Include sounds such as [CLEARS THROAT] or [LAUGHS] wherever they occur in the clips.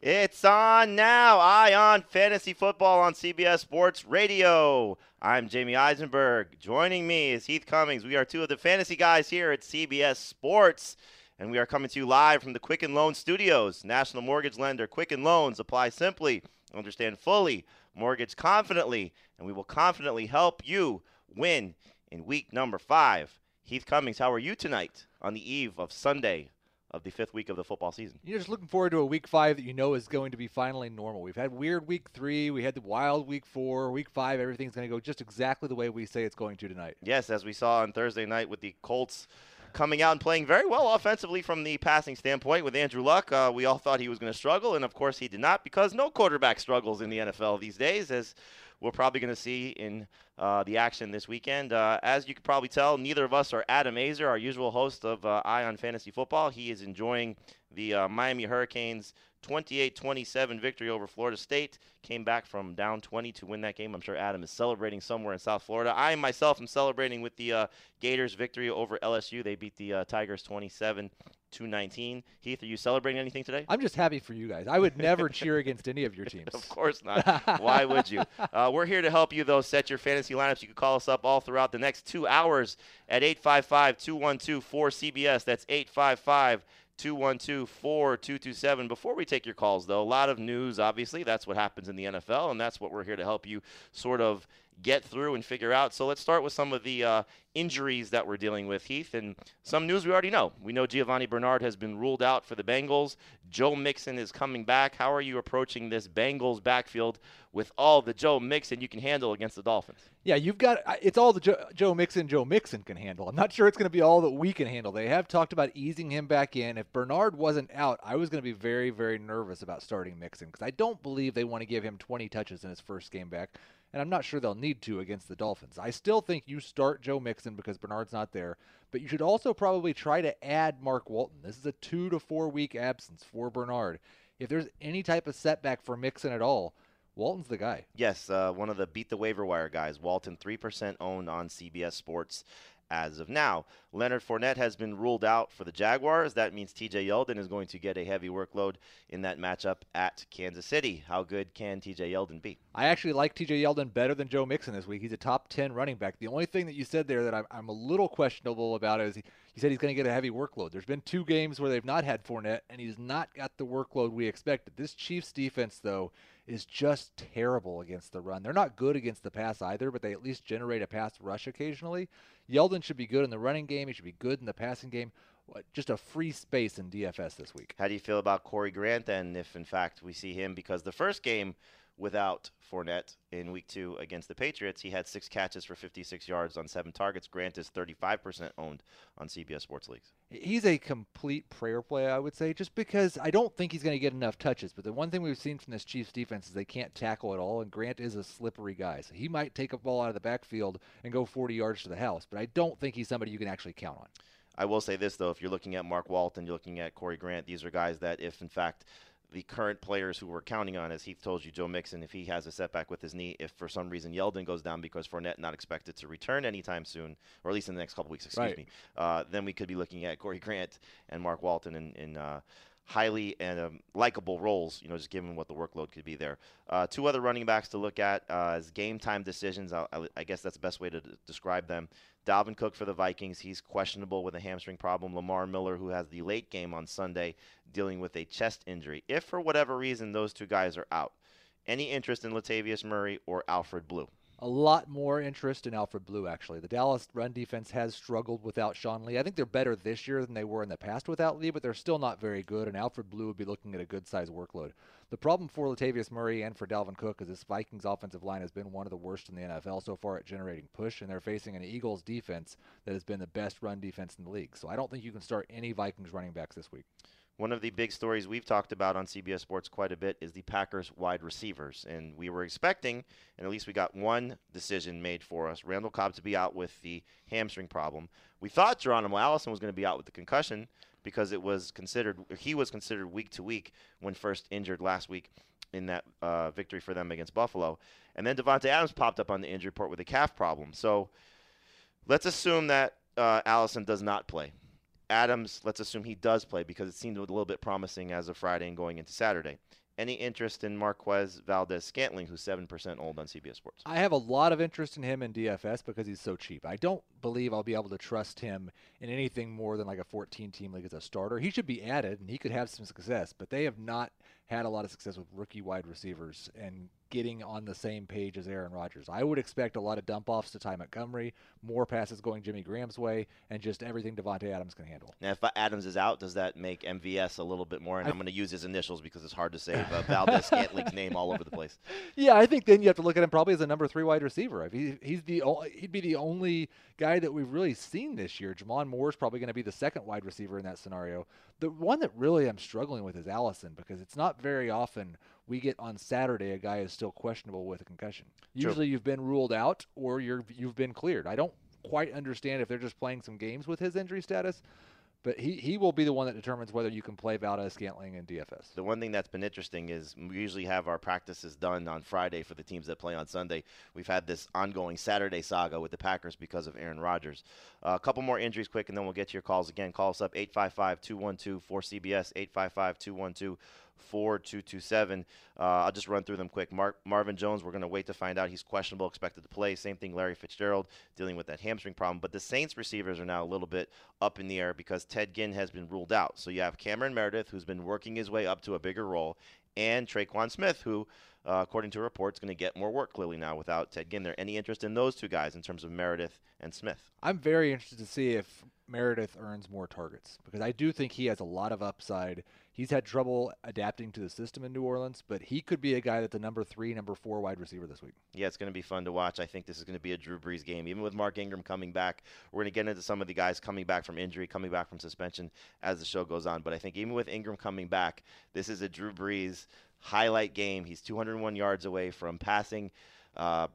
It's on now. Eye on Fantasy Football on CBS Sports Radio. I'm Jamey Eisenberg. Joining me is Heath Cummings. We are two of the fantasy guys here at CBS Sports, and we are coming to you live from the Quicken Loan Studios. National mortgage lender Quicken Loans. Apply simply, understand fully, mortgage confidently, and we will confidently help you win in week number five. Heath Cummings, how are you tonight on the eve of Sunday, of the fifth week of the football season. You're just looking forward to a week five that you know is going to be finally normal. We've had weird week three, we had the wild week four, week five, everything's going to go just exactly the way we say it's going to tonight. Yes, as we saw on Thursday night with the Colts coming out and playing very well offensively from the passing standpoint with Andrew Luck. Uh, we all thought he was going to struggle, and of course he did not because no quarterback struggles in the NFL these days, as we're probably going to see in uh, the action this weekend. Uh, as you can probably tell, neither of us are Adam Aizer, our usual host of uh, Eye on Fantasy Football. He is enjoying the uh, Miami Hurricanes 28-27 victory over Florida State. Came back from down 20 to win that game. I'm sure Adam is celebrating somewhere in South Florida. I myself am celebrating with the uh, Gators' victory over LSU. They beat the uh, Tigers 27 219. Heath, are you celebrating anything today? I'm just happy for you guys. I would never cheer against any of your [LAUGHS] teams. of course not. [LAUGHS] Why would you? Uh, we're here to help you, though. Set your fantasy lineups. You can call us up all throughout the next two hours at 855 212 4CBS. That's 855 212 4227. Before we take your calls, though, a lot of news, obviously. That's what happens in the NFL, and that's what we're here to help you sort of get through and figure out. So let's start with some of the uh, injuries that we're dealing with, Heath, and some news we already know. We know Giovani Bernard has been ruled out for the Bengals. Joe Mixon is coming back. How are you approaching this Bengals backfield with all the Joe Mixon you can handle against the Dolphins? Yeah, you've got it's all the Joe, Joe Mixon Joe Mixon can handle. I'm not sure it's going to be all that we can handle. They have talked about easing him back in. If Bernard wasn't out, I was going to be very very nervous about starting Mixon because I don't believe they want to give him 20 touches in his first game back and I'm not sure they'll need to against the Dolphins. I still think you start Joe Mixon because Bernard's not there, but you should also probably try to add Mark Walton. This is a two to four week absence for Bernard. If there's any type of setback for Mixon at all, Walton's the guy. Yes, uh, one of the beat the waiver wire guys. Walton, 3% owned on CBS Sports as of now. Leonard Fournette has been ruled out for the Jaguars. That means TJ Yeldon is going to get a heavy workload in that matchup at Kansas City. How good can TJ Yeldon be? I actually like TJ Yeldon better than Joe Mixon this week. He's a top 10 running back. The only thing that you said there that I'm, I'm a little questionable about is he, he said he's going to get a heavy workload. There's been two games where they've not had Fournette, and he's not got the workload we expected. This Chiefs defense, though, is just terrible against the run. They're not good against the pass either, but they at least generate a pass rush occasionally. Yeldon should be good in the running game. He should be good in the passing game. Just a free space in DFS this week. How do you feel about Corey Grant then, if in fact we see him? Because the first game without Fournette in week two against the Patriots. He had six catches for 56 yards on seven targets. Grant is 35% owned on CBS Sports Leagues. He's a complete prayer play, I would say, just because I don't think he's going to get enough touches. But the one thing we've seen from this Chiefs defense is they can't tackle at all, and Grant is a slippery guy. So he might take a ball out of the backfield and go 40 yards to the house, but I don't think he's somebody you can actually count on. I will say this, though, if you're looking at Mark Walton, you're looking at Corey Grant, these are guys that, if in fact the current players who we're counting on, as Heath told you, Joe Mixon, if he has a setback with his knee, if for some reason Yeldon goes down because Fournette not expected to return anytime soon, or at least in the next couple weeks, excuse right. me, uh, then we could be looking at Corey Grant and Mark Walton in, in uh, highly and um, likable roles, you know, just given what the workload could be there. Uh, two other running backs to look at uh, as game time decisions. I, I, guess that's the best way to d- describe them. Dalvin Cook for the Vikings, he's questionable with a hamstring problem. Lamar Miller, who has the late game on Sunday, dealing with a chest injury. If for whatever reason those two guys are out, any interest in Latavius Murray or Alfred Blue? A lot more interest in Alfred Blue, actually. The Dallas run defense has struggled without Sean Lee. I think they're better this year than they were in the past without Lee, but they're still not very good, and Alfred Blue would be looking at a good sized workload. The problem for Latavius Murray and for Dalvin Cook is this Vikings offensive line has been one of the worst in the NFL so far at generating push, and they're facing an Eagles defense that has been the best run defense in the league. So I don't think you can start any Vikings running backs this week. One of the big stories we've talked about on CBS Sports quite a bit is the Packers wide receivers. And we were expecting, and at least we got one decision made for us Randall Cobb to be out with the hamstring problem. We thought Geronimo Allison was going to be out with the concussion because it was considered, he was considered week to week when first injured last week in that uh, victory for them against Buffalo. And then Davante Adams popped up on the injury report with a calf problem. So let's assume that uh, Allison does not play. Adams, let's assume he does play because it seemed a little bit promising as of Friday and going into Saturday. any interest in Marquez Valdes-Scantling, who's 7% old on CBS Sports? I have a lot of interest in him in DFS because he's so cheap. I don't believe I'll be able to trust him in anything more than like a 14 team league as a starter. He should be added and he could have some success, but they have not had a lot of success with rookie wide receivers and getting on the same page as Aaron Rodgers. I would expect a lot of dump offs to Ty Montgomery, more passes going Jimmy Graham's way, and just everything Davante Adams can handle. Now, if Adams is out, does that make MVS a little bit more? And I, am going to use his initials because it's hard to say uh, [LAUGHS] Valdes-Scantling's name all over the place. Yeah, I think then you have to look at him probably as a number three wide receiver. If he, he's the he'd be the only guy that we've really seen this year. J'Mon Moore is probably going to be the second wide receiver in that scenario. The one that really I'm struggling with is Allison because it's not very often we get on Saturday a guy is still questionable with a concussion. True. Usually you've been ruled out or you're you've been cleared. I don't quite understand if they're just playing some games with his injury status. But he, he will be the one that determines whether you can play Valdes-Scantling in DFS. The one thing that's been interesting is we usually have our practices done on Friday for the teams that play on Sunday. We've had this ongoing Saturday saga with the Packers because of Aaron Rodgers. Uh, a couple more injuries quick, and then we'll get to your calls again. Call us up 855 212 4CBS, 855 212 4227. Uh, I'll just run through them quick. Mark, Marvin Jones, we're going to wait to find out. He's questionable, expected to play. Same thing, Larry Fitzgerald, dealing with that hamstring problem. But the Saints receivers are now a little bit up in the air because Ted Ginn has been ruled out. So you have Cameron Meredith, who's been working his way up to a bigger role, and Tre'Quan Smith, who, uh, according to reports, going to get more work clearly now without Ted Ginn. There any interest in those two guys in terms of Meredith and Smith? I'm very interested to see if Meredith earns more targets because I do think he has a lot of upside. He's had trouble adapting to the system in New Orleans, but he could be a guy that's a number three, number four wide receiver this week. Yeah, it's going to be fun to watch. I think this is going to be a Drew Brees game. Even with Mark Ingram coming back, we're going to get into some of the guys coming back from injury, coming back from suspension as the show goes on. But I think even with Ingram coming back, this is a Drew Brees highlight game. He's 201 yards away from passing. Uh,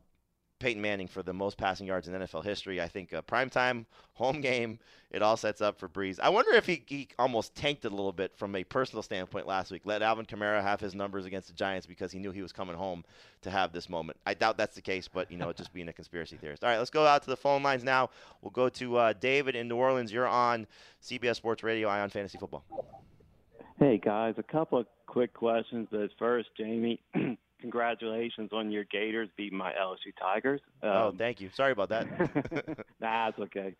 Peyton Manning for the most passing yards in NFL history. I think a primetime [LAUGHS] home game, it all sets up for Brees. I wonder if he, he almost tanked it a little bit from a personal standpoint last week. Let Alvin Kamara have his numbers against the Giants because he knew he was coming home to have this moment. I doubt that's the case, but you know, just being a conspiracy theorist. All right, let's go out to the phone lines now. We'll go to uh, David in New Orleans. You're on CBS Sports Radio, Eye on Fantasy Football. Hey guys, a couple of quick questions. But first, Jamey. [CLEARS THROAT] congratulations on your Gators beating my LSU Tigers. Oh, um, oh, thank you. Sorry about that. [LAUGHS] nah, it's okay.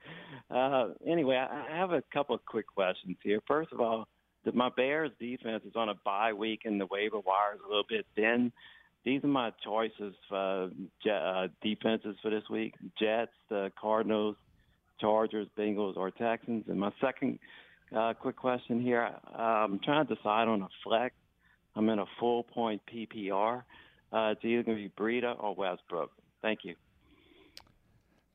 Uh, anyway, I, I have a couple of quick questions here. First of all, the, my Bears defense is on a bye week and the waiver wire is a little bit thin. These are my choices for uh, defenses for this week: Jets, the Cardinals, Chargers, Bengals, or Texans. And my second uh, quick question here: I'm trying to decide on a flex I'm in a full point PPR. Uh, it's either going to be Breida or Westbrook. Thank you.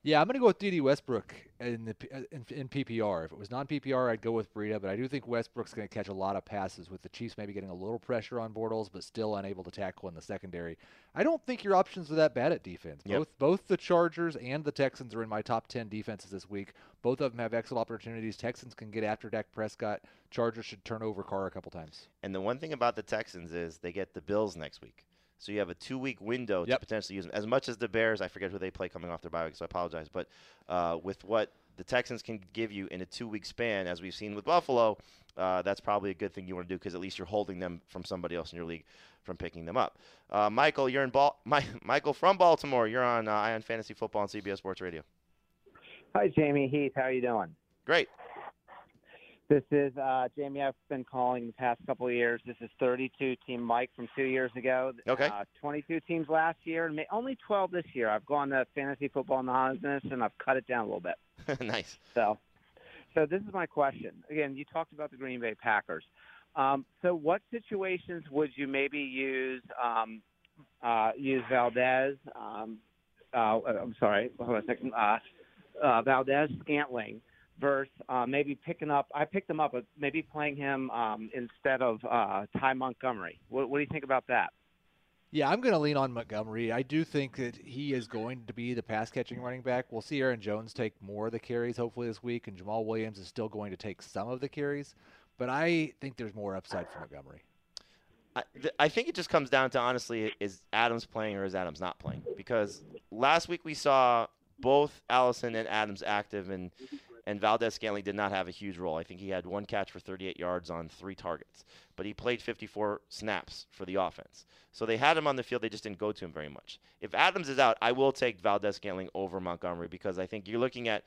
Yeah, I'm going to go with Dede Westbrook in the uh, in, in, PPR. If it was non PPR, I'd go with Breida, but I do think Westbrook's going to catch a lot of passes with the Chiefs maybe getting a little pressure on Bortles, but still unable to tackle in the secondary. I don't think your options are that bad at defense. Yep. Both both the Chargers and the Texans are in my top ten defenses this week. Both of them have excellent opportunities. Texans can get after Dak Prescott. Chargers should turn over Carr a couple times. And the one thing about the Texans is they get the Bills next week. So you have a two week window yep. to potentially use them. As much as the Bears, I forget who they play coming off their bye week, so I apologize. But uh, with what the Texans can give you in a two week span, as we've seen with Buffalo, uh, that's probably a good thing you want to do because at least you're holding them from somebody else in your league from picking them up. Uh, Michael, you're in ball. [LAUGHS] My, Michael from Baltimore. You're on uh, Eye on Fantasy Football on CBS Sports Radio. Hi, Jamey Heath. How are you doing? Great. This is uh, Jamey. I've been calling the past couple of years. This is 32 team Mike from two years ago. Okay. Uh, 22 teams last year, and only 12 this year. I've gone to fantasy football business, and I've cut it down a little bit. [LAUGHS] nice. So, so this is my question. Again, you talked about the Green Bay Packers. Um, so, what situations would you maybe use um, uh, use Valdes? Um, uh, I'm sorry, hold on a second. Uh, uh, Valdez Scantling versus uh, maybe picking up. I picked him up, but maybe playing him um, instead of uh, Ty Montgomery. What, what do you think about that? Yeah, I'm going to lean on Montgomery. I do think that he is going to be the pass catching running back. We'll see Aaron Jones take more of the carries hopefully this week, and Jamaal Williams is still going to take some of the carries. But I think there's more upside for Montgomery. I, th- I think it just comes down to honestly, is Adams playing or is Adams not playing? Because last week we saw both Allison and Adams active, and and Valdes-Scantling did not have a huge role. I think he had one catch for 38 yards on three targets, but he played 54 snaps for the offense. So they had him on the field, they just didn't go to him very much. If Adams is out, I will take Valdes-Scantling over Montgomery because I think you're looking at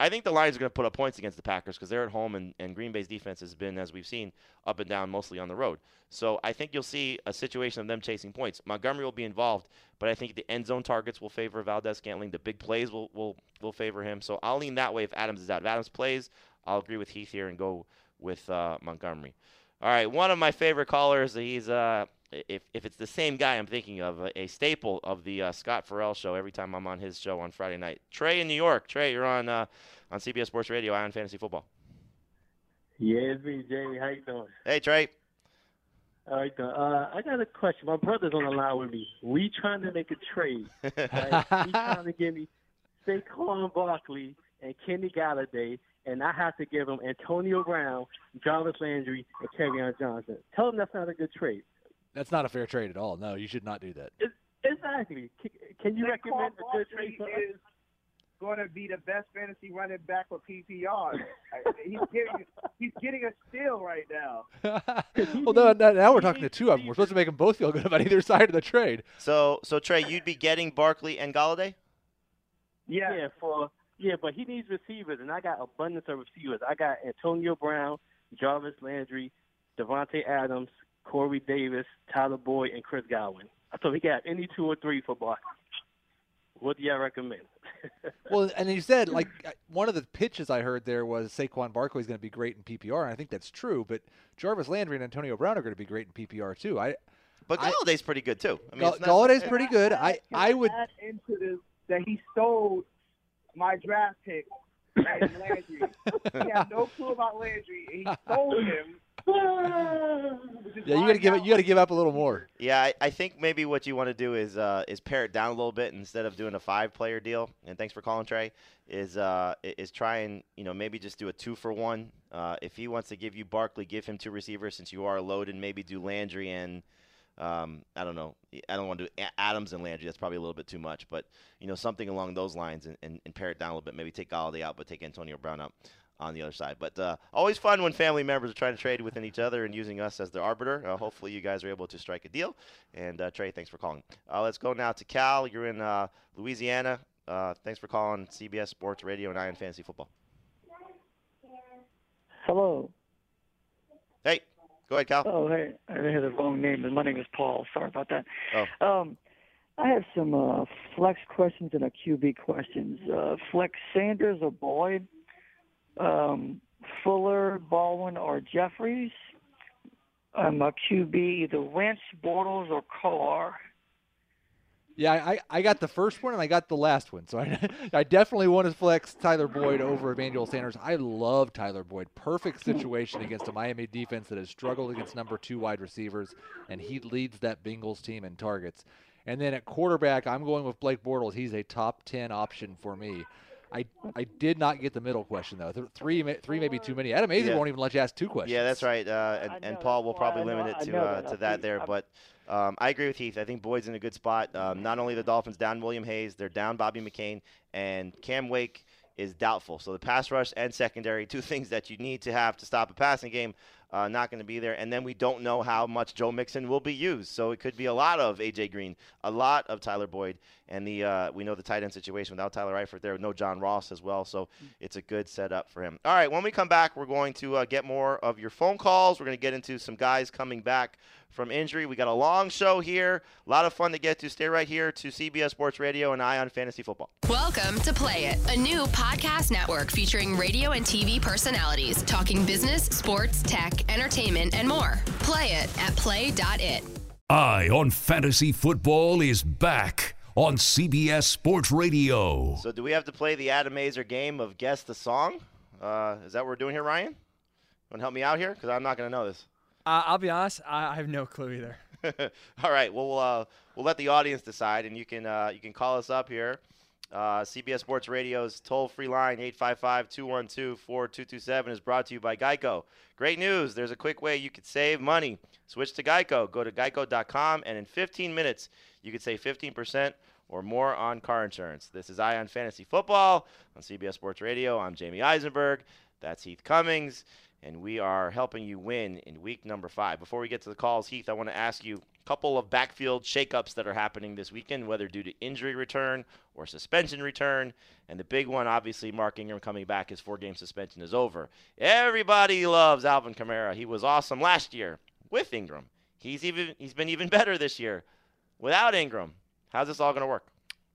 I think the Lions are going to put up points against the Packers because they're at home, and, and Green Bay's defense has been, as we've seen, up and down, mostly on the road. So I think you'll see a situation of them chasing points. Montgomery will be involved, but I think the end zone targets will favor Valdes-Scantling. The big plays will, will, will favor him. So I'll lean that way if Adams is out. If Adams plays, I'll agree with Heath here and go with uh, Montgomery. All right, one of my favorite callers. He's uh, if if it's the same guy I'm thinking of, a, a staple of the uh, Scott Ferrall show. Every time I'm on his show on Friday night, Trey in New York. Trey, you're on uh, on CBS Sports Radio, Eye on Fantasy Football. Yeah, it's me, Jamey. How you doing? Hey, Trey. All right, uh, I got a question. My brother's on the line with me. We trying to make a trade. Right? [LAUGHS] He's trying to give me Saquon Barkley and Kenny Golladay, and I have to give him Antonio Brown, Jarvis Landry, and Kerryon Johnson. Tell him that's not a good trade. That's not a fair trade at all. No, you should not do that. exactly. Can you recommend a good trade for us? is going to be the best fantasy running back for PPR. he's getting he's getting a steal right now. [LAUGHS] well, no, no, now we're talking to two of them. We're supposed to make them both feel good about either side of the trade. So, so Trey, you'd be getting Barkley and Golladay. Yeah. Yeah, for yeah, but he needs receivers, and I got abundance of receivers. I got Antonio Brown, Jarvis Landry, Davante Adams, Corey Davis, Tyler Boyd, and Chris Godwin. So thought he got any two or three for Barkley. What do y'all recommend? [LAUGHS] well, and you said like one of the pitches I heard there was Saquon Barkley is going to be great in PPR, and I think that's true. But Jarvis Landry and Antonio Brown are going to be great in PPR too. I but Golladay's pretty good too. I mean, Golladay's pretty good. I I would add into this that he stole my draft pick [LAUGHS] Landry. he had no clue about Landry. He stole him [LAUGHS] yeah, you got to give it. You got to give up a little more. Yeah, I, I, think maybe what you want to do is uh, is pare it down a little bit instead of doing a five player deal. And thanks for calling, Trey. Is uh, is try and you know maybe just do a two for one. Uh, if he wants to give you Barkley, give him two receivers since you are loaded. Maybe do Landry and um, I don't know. I don't want to do Adams and Landry. That's probably a little bit too much. But you know something along those lines and, and, and pare it down a little bit. Maybe take Golladay out, but take Antonio Brown out on the other side. But uh, always fun when family members are trying to trade within each other and using us as the arbiter. Uh, hopefully, you guys are able to strike a deal. And uh, Trey, thanks for calling. Uh, let's go now to Cal. You're in uh, Louisiana. Uh, thanks for calling CBS Sports Radio and Eye on Fantasy Football. Hello. Hey, go ahead, Cal. Oh, hey, I had the wrong name. My name is Paul. Sorry about that. Oh. Um, I have some uh, flex questions and a QB questions. Uh, flex Sanders or Boyd? Um, Fuller, Baldwin, or Jeffries. Um, a QB, either Wentz, Bortles, or Carr. Yeah, I, I got the first one and I got the last one. So I, [LAUGHS] I definitely want to flex Tyler Boyd over Emmanuel Sanders. I love Tyler Boyd. Perfect situation against a Miami defense that has struggled against number two wide receivers, and he leads that Bengals team in targets. And then at quarterback, I'm going with Blake Bortles. He's a top 10 option for me. I I did not get the middle question though. Three three maybe too many. Adam Aizer yeah. won't even let you ask two questions. Yeah, that's right. Uh, and, and Paul will probably limit it to uh, to that there, but. Um, I agree with Heath. I think Boyd's in a good spot. Um, not only the Dolphins down William Hayes, they're down Bobby McCain, and Cam Wake is doubtful. So the pass rush and secondary, [LAUGHS] two things that you need to have to stop a passing game, uh, not going to be there. And then we don't know how much Joe Mixon will be used. So it could be a lot of AJ Green, a lot of Tyler Boyd, and the uh, we know the tight end situation without Tyler Eifert there, no John Ross as well. So it's a good setup for him. All right, when we come back, we're going to uh, get more of your phone calls. We're going to get into some guys coming back from injury. We got a long show here, a lot of fun to get to. Stay right here to CBS Sports Radio and Eye on Fantasy Football. Welcome to Play It, a new podcast network featuring radio and TV personalities talking business, sports, tech, entertainment, and more. Play it at play.it. Eye on Fantasy Football is back on CBS Sports Radio. So, do we have to play the Adam Aizer game of guess the song? Uh, is that what we're doing here, Ryan? Want to help me out here? Because I'm not going to know this. Uh, I'll be honest, I, I have no clue either. [LAUGHS] All right, well, we'll, uh, we'll let the audience decide, and you can uh, you can call us up here. Uh, CBS Sports Radio's toll free line, 855 212 4227, is brought to you by Geico. Great news! There's a quick way you could save money. Switch to Geico. Go to geico.com, and in 15 minutes, you could save 15% or more on car insurance. This is Eye on Fantasy Football on CBS Sports Radio. I'm Jamey Eisenberg. That's Heath Cummings, and we are helping you win in week number five. Before we get to the calls, Heath, I want to ask you couple of backfield shakeups that are happening this weekend, whether due to injury return or suspension return. And the big one, obviously, Mark Ingram coming back. His four-game suspension is over. Everybody loves Alvin Kamara. He was awesome last year with Ingram. He's even he's been even [LAUGHS] better this year without Ingram. How's this all going to work?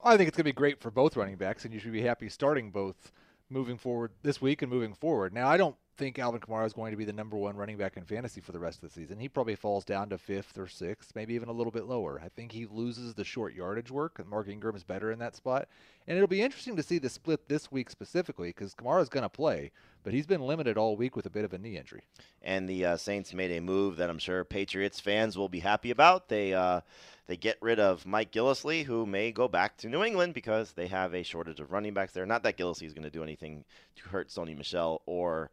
I think it's going to be great for both running backs, and you should be happy starting both moving forward this week and moving forward. Now, I don't think Alvin Kamara is going to be the number one running back in fantasy for the rest of the season. He probably falls down to fifth or sixth, maybe even a little bit lower. I think he loses the short yardage work, Mark Ingram is better in that spot. And it'll be interesting to see the split this week specifically because Kamara's going to play, but he's been limited all week with a bit of a knee injury. And the uh, Saints made a move that I'm sure Patriots fans will be happy about. They uh, they get rid of Mike Gillislee, who may go back to New England because they have a shortage of running backs there. Not that Gillislee is going to do anything to hurt Sony Michel or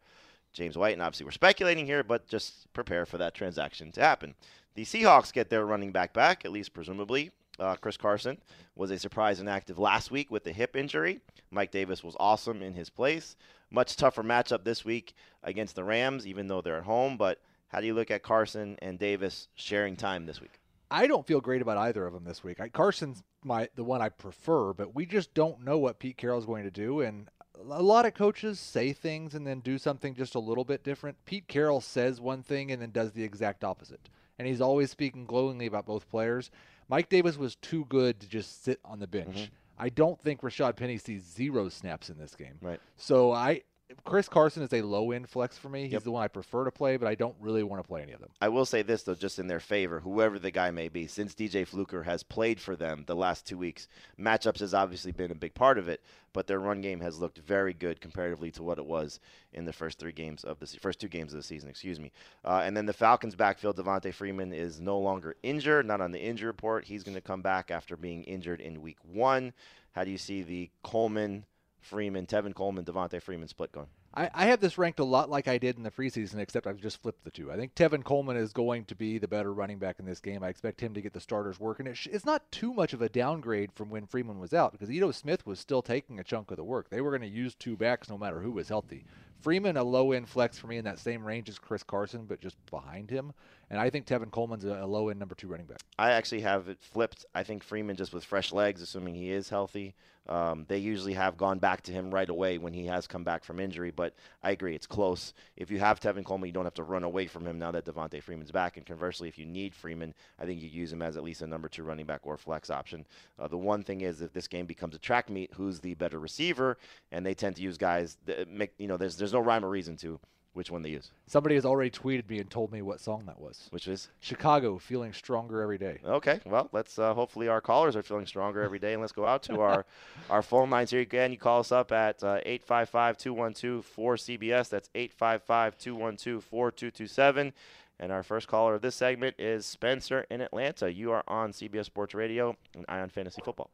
James White, and obviously we're speculating here, but just prepare for that transaction to happen. The Seahawks get their running back back, at least presumably. Uh, Chris Carson was a surprise inactive last week with the hip injury. Mike Davis was awesome in his place. Much tougher matchup this week against the Rams, even though they're at home. But how do you look at Carson and Davis sharing time this week? I don't feel great about either of them this week. I, Carson's my the one I prefer, but we just don't know what Pete Carroll's going to do, and a lot of coaches say things and then do something just a little bit different. Pete Carroll says one thing and then does the exact opposite, and he's always speaking glowingly about both players. Mike Davis was too good to just sit on the bench. Mhm. I don't think Rashaad Penny sees zero snaps in this game. Right. So I Chris Carson is a low end flex for me. He's Yep. the one I prefer to play, but I don't really want to play any of them. I will say this though, just in their favor, whoever the guy may be, since DJ Fluker has played for them the last two weeks, matchups has obviously been a big part of it. But their run game has looked very good comparatively to what it was in the first three games of the se- first two games of the season. Excuse me. Uh, and then the Falcons' backfield, Devonta Freeman is no longer injured, not on the injury report. He's going to come back after being injured in Week One. How do you see the Coleman, Freeman, Tevin Coleman, Devonta Freeman split going? I, I have this ranked a lot like I did in the preseason, except I've just flipped the two. I think Tevin Coleman is going to be the better running back in this game. I expect him to get the starters working. It sh- it's not too much of a downgrade from when Freeman was out because Ito Smith was still taking a chunk of the work. They were going to use two backs no matter who was healthy. Freeman, a low end flex for me in that same range as Chris Carson, but just behind him. And I think Tevin Coleman's a, a low end number two running back. I actually have it flipped. I think Freeman just with fresh legs, assuming he is healthy. Um, they usually have gone back to him right away when he has come back from injury. But I agree, it's close. If you have Tevin Coleman, you don't have to run away from him now that Devonta Freeman's back. And conversely, if you need Freeman, I think you use him as at least a number two running back or flex option. Uh, the one thing is, if this game becomes a track meet, who's the better receiver? And they tend to use guys that make you know. There's there's no rhyme or reason to which one they use, Somebody has already tweeted me and told me what song that was. which is Chicago, feeling stronger every day. Okay, well, let's uh, hopefully our callers are feeling stronger every day, and let's go out to our [LAUGHS] our phone lines here again. You call us up at uh, 855-212-4CBS. That's 855-212-4227. And our first caller of this segment is Spencer in Atlanta. You are on CBS Sports Radio and Eye on Fantasy Football.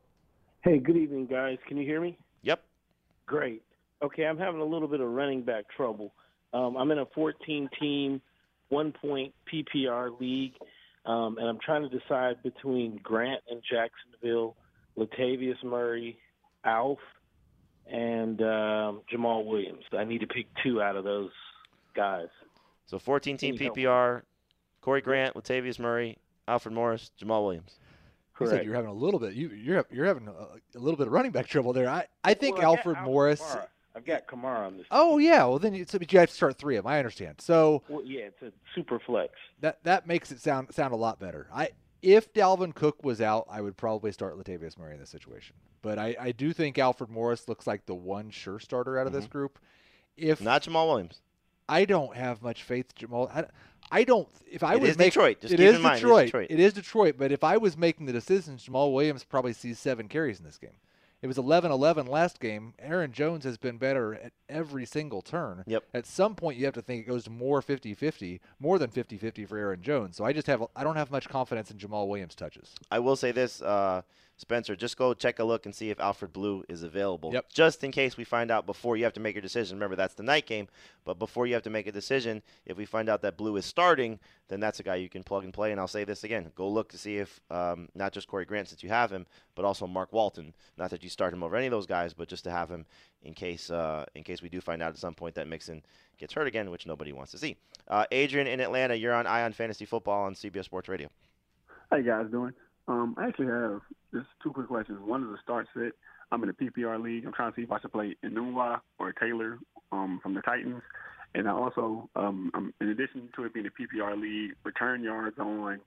Hey, good evening, guys. Can you hear me? Yep. Great. Okay, I'm having a little bit of running back trouble. Um, I'm in a 14 team, one point PPR league, um, and I'm trying to decide between Grant and Jacksonville, Latavius Murray, Alf, and um, Jamaal Williams. I need to pick two out of those guys. So 14 team Can you help me? PPR, Corey Grant, Latavius Murray, Alfred Morris, Jamaal Williams. You said you're having a little bit. You, you're you're having a, a little bit of running back trouble there. I, I think Well, I got Alfred Alfred Morris. Kamara. I've got Kamara on this. Oh yeah, well then you, so, you have to start three of them. I understand. So Well, yeah, it's a super flex. that that makes it sound sound a lot better. I if Dalvin Cook was out, I would probably start Latavius Murray in this situation. But I, I do think Alfred Morris looks like the one sure starter out of this group. If Mm-hmm. Not Jamaal Williams. I don't have much faith, Jamaal. I, I don't. If I It was is making- Detroit. Just it keep is in mind, it is Detroit. Detroit. It is Detroit. But if I was making the decisions, Jamaal Williams probably sees seven carries in this game. It was 11-11 last game. Aaron Jones has been better at every single turn. Yep. At some point, you have to think it goes to more 50-50, more than 50-50 for Aaron Jones. So I just have I don't have much confidence in Jamaal Williams touches. I will say this: uh, Spencer, just go check a look and see if Alfred Blue is available. Yep. Just in case we find out before you have to make your decision. Remember, that's the night game. But before you have to make a decision, if we find out that Blue is starting, then that's a guy you can plug and play. And I'll say this again: go look to see if um, not just Corey Grant, since you have him, but also Mark Walton. Not that you start him over any of those guys, but just to have him in case uh, in case we do find out at some point that Mixon gets hurt again, which nobody wants to see. Uh, Adrian in Atlanta, you're on Eye on Fantasy Football on CBS Sports Radio. How you guys doing? Um, I actually have just two quick questions. One is a start set. I'm in a PPR league. I'm trying to see if I should play Enunwa or Taylor um, from the Titans. And I also, um, in addition to it being a PPR league, return yards on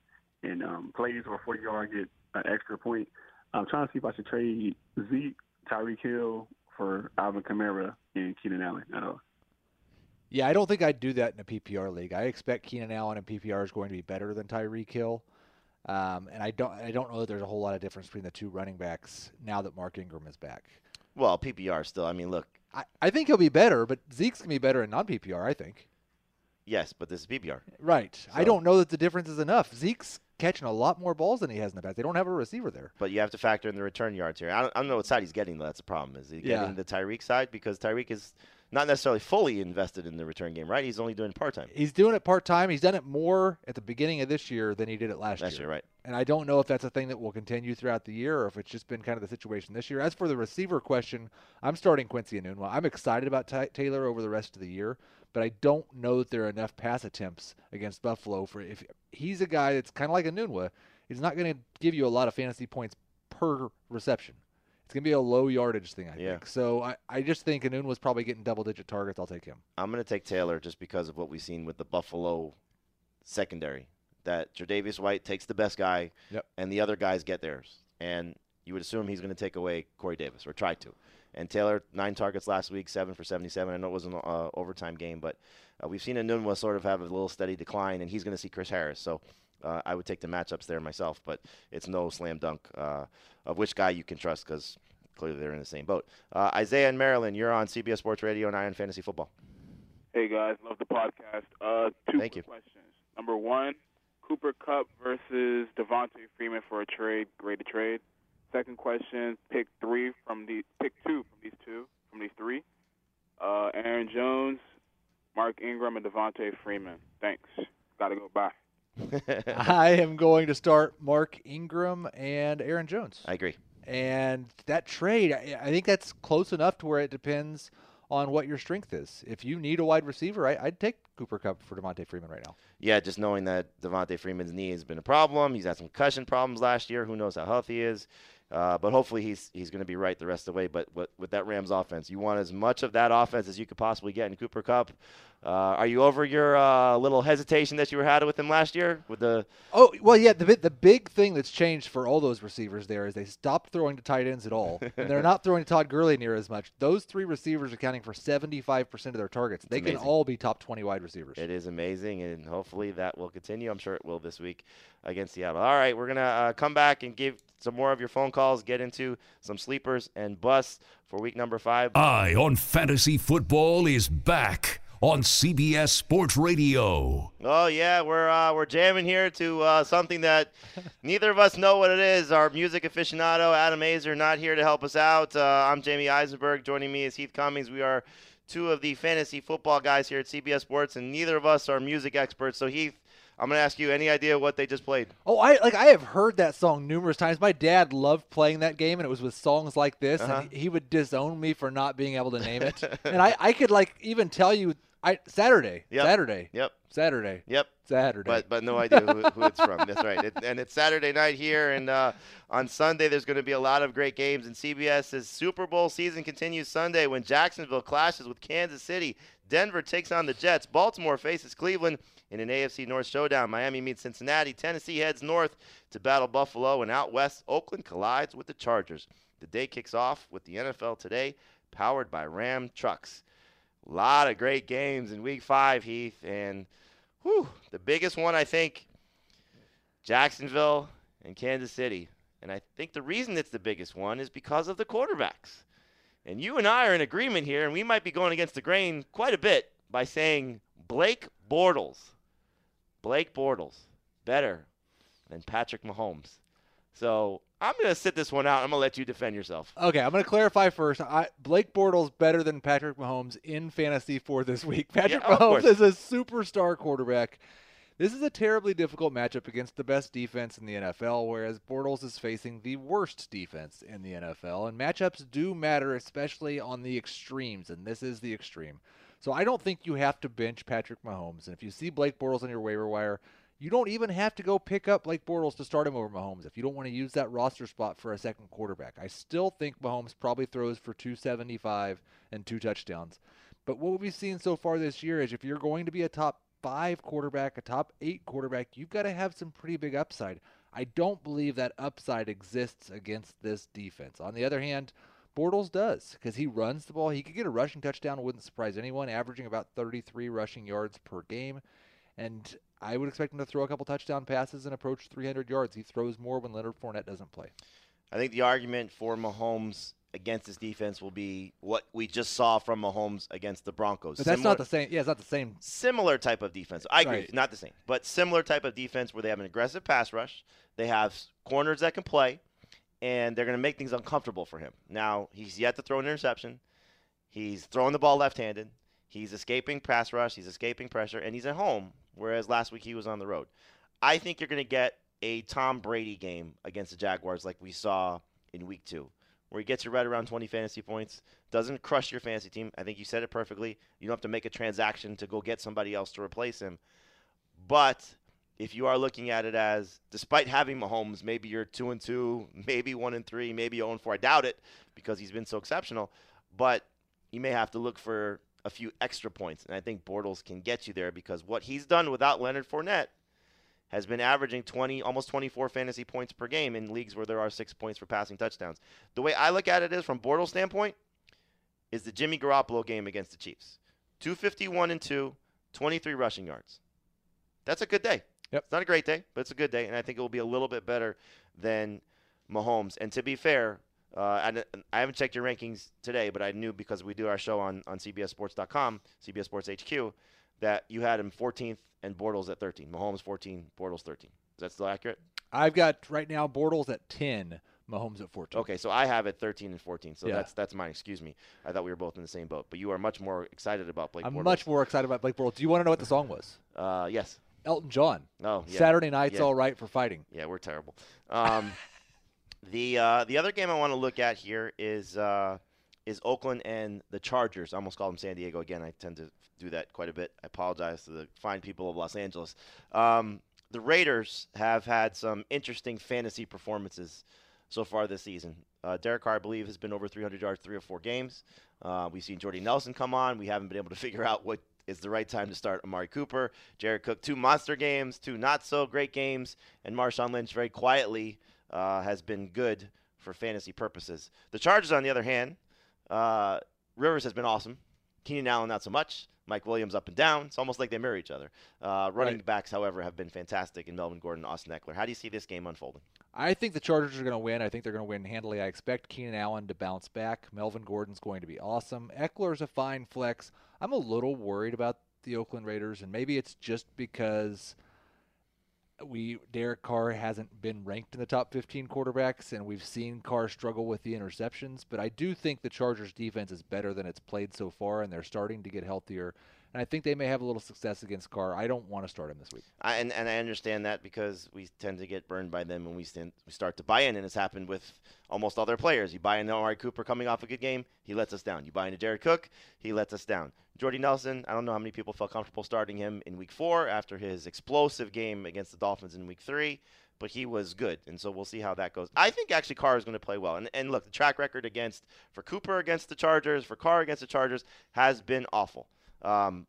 and um, plays over 40 yards get an extra point. I'm trying to see if I should trade Zeke, Tyreek Hill for Alvin Kamara and Keenan Allen at all. Yeah, I don't think I'd do that in a PPR league. I expect Keenan Allen in PPR is going to be better than Tyreek Hill. Um, and I don't I don't know that there's a whole lot of difference between the two running backs now that Mark Ingram is back. Well, PPR still. I mean, look. I, I think he'll be better, but Zeke's gonna be better in non PPR, I think. Yes, but this is PPR. Right. So- I don't know that the difference is enough. Zeke's catching a lot more balls than he has in the past. They don't have a receiver there. But you have to factor in the return yards here. I don't, I don't know what side he's getting, though. That's the problem. Is he Yeah. getting the Tyreek side? Because Tyreek is not necessarily fully invested in the return game, right? He's only doing part time. He's doing it part time. He's done it more at the beginning of this year than he did it last, Last year, right. And I don't know if that's a thing that will continue throughout the year or if it's just been kind of the situation this year. As for the receiver question, I'm starting Quincy Enunwa. I'm excited about Ty- Taylor over the rest of the year, but I don't know that there are enough pass attempts against Buffalo for if he's a guy that's kind of like Enunwa. He's not going to give you a lot of fantasy points per reception. It's going to be a low yardage thing, I Yeah. think. So I, I just think Anun was probably getting double digit targets. I'll take him. I'm going to take Taylor just because of what we've seen with the Buffalo secondary. That Tre'Davious White takes the best guy, Yep. and the other guys get theirs. And you would assume he's going to take away Corey Davis or try to. And Taylor, nine targets last week, seven for 77. I know it was an uh, overtime game, but uh, we've seen Enunwa sort of have a little steady decline, and he's going to see Chris Harris. So uh, I would take the matchups there myself, but it's no slam dunk uh, of which guy you can trust because clearly they're in the same boat. Uh, Isaiah and Maryland, you're on CBS Sports Radio and Eye on Fantasy Football. Hey guys, love the podcast. Uh, two Thank you. questions. Number one, Cooper Kupp versus Devonta Freeman for a trade. Great to trade. Second question, pick three from the pick two from these two from these three. Uh, Aaron Jones, Mark Ingram, and Devonta Freeman. Thanks. Got to go. Bye. [LAUGHS] I am going to start Mark Ingram and Aaron Jones. I agree. And that trade, I, I think that's close enough to where it depends on what your strength is. If you need a wide receiver, I, I'd take Cooper Kupp for Devonta Freeman right now. Yeah, just knowing that Devonta Freeman's knee has been a problem. He's had some concussion problems last year. Who knows how healthy he is? Uh, but hopefully he's he's going to be right the rest of the way. But, but with that Rams offense, you want as much of that offense as you could possibly get in Cooper Kupp. Uh, are you over your uh, little hesitation that you were had with him last year with the? Oh well, yeah. The the big thing that's changed for all those receivers there is they stopped throwing to tight ends at all, [LAUGHS] and they're not throwing to Todd Gurley near as much. Those three receivers are accounting for seventy five percent of their targets. They can all be top twenty wide receivers. It is amazing, and hopefully that will continue. I'm sure it will this week against Seattle. All right, we're gonna uh, come back and give some more of your phone calls, get into some sleepers and busts for week number five. Eye on Fantasy Football is back on CBS Sports Radio. Oh yeah, we're uh, we're jamming here to uh, something that [LAUGHS] neither of us know what it is. Our music aficionado Adam Aizer not here to help us out. Uh, I'm Jamey Eisenberg. Joining me is Heath Cummings. We are two of the fantasy football guys here at CBS Sports, and neither of us are music experts. So Heath, I'm gonna ask you any idea what they just played? Oh, I like I have heard that song numerous times. My dad loved playing that game, and it was with songs like this, Uh-huh. and he, would disown me for not being able to name it. [LAUGHS] and I, I could like even tell you, I Saturday, Yep. Saturday, Yep. Saturday, Yep. Saturday. But but no idea who, who it's from. That's right. It, and it's Saturday night here, and uh, on Sunday there's going to be a lot of great games. And CBS's Super Bowl season continues Sunday when Jacksonville clashes with Kansas City. Denver takes on the Jets. Baltimore faces Cleveland in an AFC North showdown. Miami meets Cincinnati. Tennessee heads north to battle Buffalo, and out west Oakland collides with the Chargers. The day kicks off with the NFL Today, powered by Ram Trucks. A lot of great games in Week Five, Heath, and whew, the biggest one I think Jacksonville and Kansas City. And I think the reason it's the biggest one is because of the quarterbacks. And you and I are in agreement here, and we might be going against the grain quite a bit by saying Blake Bortles. Blake Bortles better than Patrick Mahomes. So I'm going to sit this one out. I'm going to let you defend yourself. Okay, I'm going to clarify first. I, Blake Bortles better than Patrick Mahomes in fantasy for this week. Patrick Yeah, Mahomes is a superstar quarterback. This is a terribly difficult matchup against the best defense in the NFL, whereas Bortles is facing the worst defense in the NFL. And matchups do matter, especially on the extremes, and this is the extreme. So I don't think you have to bench Patrick Mahomes. And if you see Blake Bortles on your waiver wire, you don't even have to go pick up Blake Bortles to start him over Mahomes if you don't want to use that roster spot for a second quarterback. I still think Mahomes probably throws for 275 and two touchdowns. But what we've seen so far this year is if you're going to be a top five quarterback, a top eight quarterback, you've got to have some pretty big upside. I don't believe that upside exists against this defense. On the other hand, Bortles does because he runs the ball. He could get a rushing touchdown, wouldn't surprise anyone, averaging about 33 rushing yards per game. And I would expect him to throw a couple touchdown passes and approach 300 yards. He throws more when Leonard Fournette doesn't play. I think the argument for Mahomes against this defense will be what we just saw from Mahomes against the Broncos. But that's Similar- not the same. Yeah, it's not the same. similar type of defense. I agree, Right. not the same, but similar type of defense where they have an aggressive pass rush. They have corners that can play, and they're going to make things uncomfortable for him. Now he's yet to throw an interception. He's throwing the ball left-handed. He's escaping pass rush. He's escaping pressure, and he's at home. Whereas last week he was on the road. I think you're going to get a Tom Brady game against the Jaguars like we saw in Week Two, where he gets you right around 20 fantasy points, doesn't crush your fantasy team. I think you said it perfectly. You don't have to make a transaction to go get somebody else to replace him. But if you are looking at it as, despite having Mahomes, maybe you're two and two, maybe one and three, maybe zero and four. I doubt it because he's been so exceptional. But you may have to look for a few extra points, and I think Bortles can get you there because what he's done without Leonard Fournette has been averaging 20, almost 24 fantasy points per game in leagues where there are six points for passing touchdowns. The way I look at it is, from Bortles' standpoint, is the Jimmy Garoppolo game against the Chiefs. 251 and 2, 23 rushing yards. That's a good day. Yep. It's not a great day, but it's a good day, and I think it will be a little bit better than Mahomes. And to be fair, uh, and I haven't checked your rankings today, but I knew because we do our show on, on CBSSports.com, CBS Sports HQ, that you had him 14th and Bortles at 13. Mahomes 14, Bortles 13. Is that still accurate? I've got right now Bortles at 10, Mahomes at 14. Okay, so I have it 13 and 14. So Yeah. that's that's mine. Excuse me. I thought we were both in the same boat. But you are much more excited about Blake I'm Bortles. much more excited about Blake Bortles. Do you want to know what the song was? Uh, yes. Elton John. Oh, yeah. Saturday Night's Yeah. All Right for Fighting. Yeah, we're terrible. Um, [LAUGHS] the uh, the other game I want to look at here is uh, is Oakland and the Chargers. I almost called them San Diego again. I tend to do that quite a bit. I apologize to the fine people of Los Angeles. Um, the Raiders have had some interesting fantasy performances so far this season. Uh, Derek Carr, I believe, has been over 300 yards three or four games. Uh, we've seen Jordy Nelson come on. We haven't been able to [LAUGHS] figure out what is the right time to start Amari Cooper. Jared Cook, two monster games, two not so great games, and Marshawn Lynch very quietly uh, has been good for fantasy purposes. The Chargers, on the other hand, uh, Rivers has been awesome. Keenan Allen, not so much. Mike Williams up and down. It's almost like they mirror each other. Uh, running Right. backs, however, have been fantastic in Melvin Gordon Austin Ekeler. How do you see this game unfolding? I think the Chargers are going to win. I think they're going to win handily. I expect Keenan Allen to bounce back. Melvin Gordon's going to be awesome. Ekeler's a fine flex. I'm a little worried about the Oakland Raiders, and maybe it's just because we Derek Carr hasn't been ranked in the top 15 quarterbacks, and we've seen Carr struggle with the interceptions. But I do think the Chargers defense is better than it's played so far, and they're starting to get healthier. And I think they may have a little success against Carr. I don't want to start him this week. I, and, and I understand that because we tend to get burned by them when we, stand, we start to buy in, and it's happened with almost all their players. You buy into Amari Cooper coming off a good game, he lets us down. You buy into Jared Cook, he lets us down. Jordy Nelson, I don't know how many people felt comfortable starting him in week four after his explosive game against the Dolphins in week three, but he was good, and so we'll see how that goes. I think actually Carr is going to play well. And, and look, the track record against for Cooper against the Chargers, for Carr against the Chargers has been awful. Um,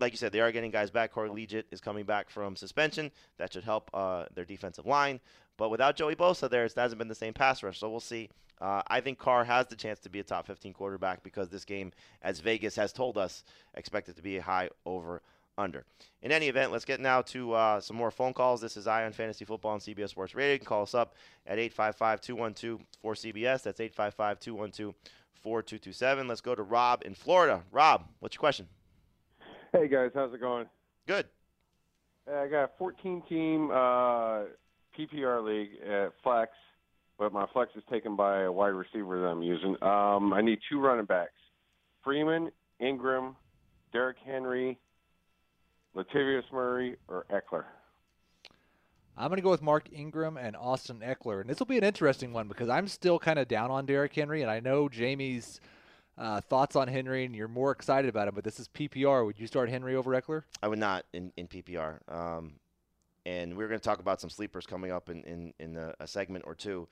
like you said, they are getting guys back. Corey Liuget is coming back from suspension. That should help uh, their defensive line. But without Joey Bosa there, it hasn't been the same pass rush. So we'll see. Uh, I think Carr has the chance to be a top 15 quarterback because this game, as Vegas has told us, expected to be a high over under. In any event, let's get now to uh, some more phone calls. This is Eye on Fantasy Football on CBS Sports Radio. You can call us up at 855-212-4CBS. That's 855-212-4227. Let's go to Rob in Florida. Rob, what's your question? Hey guys, how's it going? Good. Uh, I got a 14 team uh, PPR league at flex, but my flex is taken by a wide receiver that I'm using. Um, I need two running backs: Freeman, Ingram, Derrick Henry, Latavius Murray, or Ekeler. I'm going to go with Mark Ingram and Austin Ekeler. And this will be an interesting one because I'm still kind of down on Derrick Henry, and I know Jamey's uh, thoughts on Henry, and you're more excited about him, but this is PPR. Would you start Henry over Ekeler? I would not in, in PPR. Um, and we're going to talk about some sleepers coming up in, in, in a, a segment or two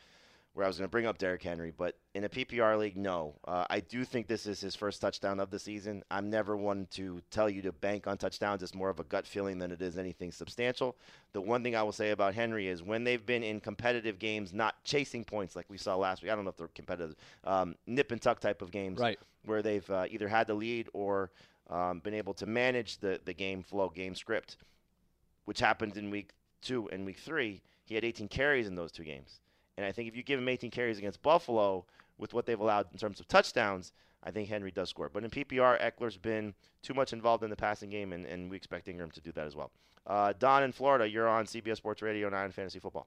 where I was going to bring up Derrick Henry, but in a PPR league, no. Uh, I do think this is his first touchdown of the season. I'm never one to tell you to bank on touchdowns. It's more of a gut feeling than it is anything substantial. The one thing I will say about Henry is when they've been in competitive games, not chasing points like we saw last week. I don't know if they're competitive, um, nip and tuck type of games, right? Where they've uh, either had the lead or um, been able to manage the the game flow, game script, which happened in week two and week three. He had 18 carries in those two games. And I think if you give him 18 carries against Buffalo with what they've allowed in terms of touchdowns, I think Henry does score. But in PPR, Ekeler's been too much involved in the passing game, and, and we expect Ingram to do that as well. Uh, Don in Florida, you're on CBS Sports Radio 9 Fantasy Football.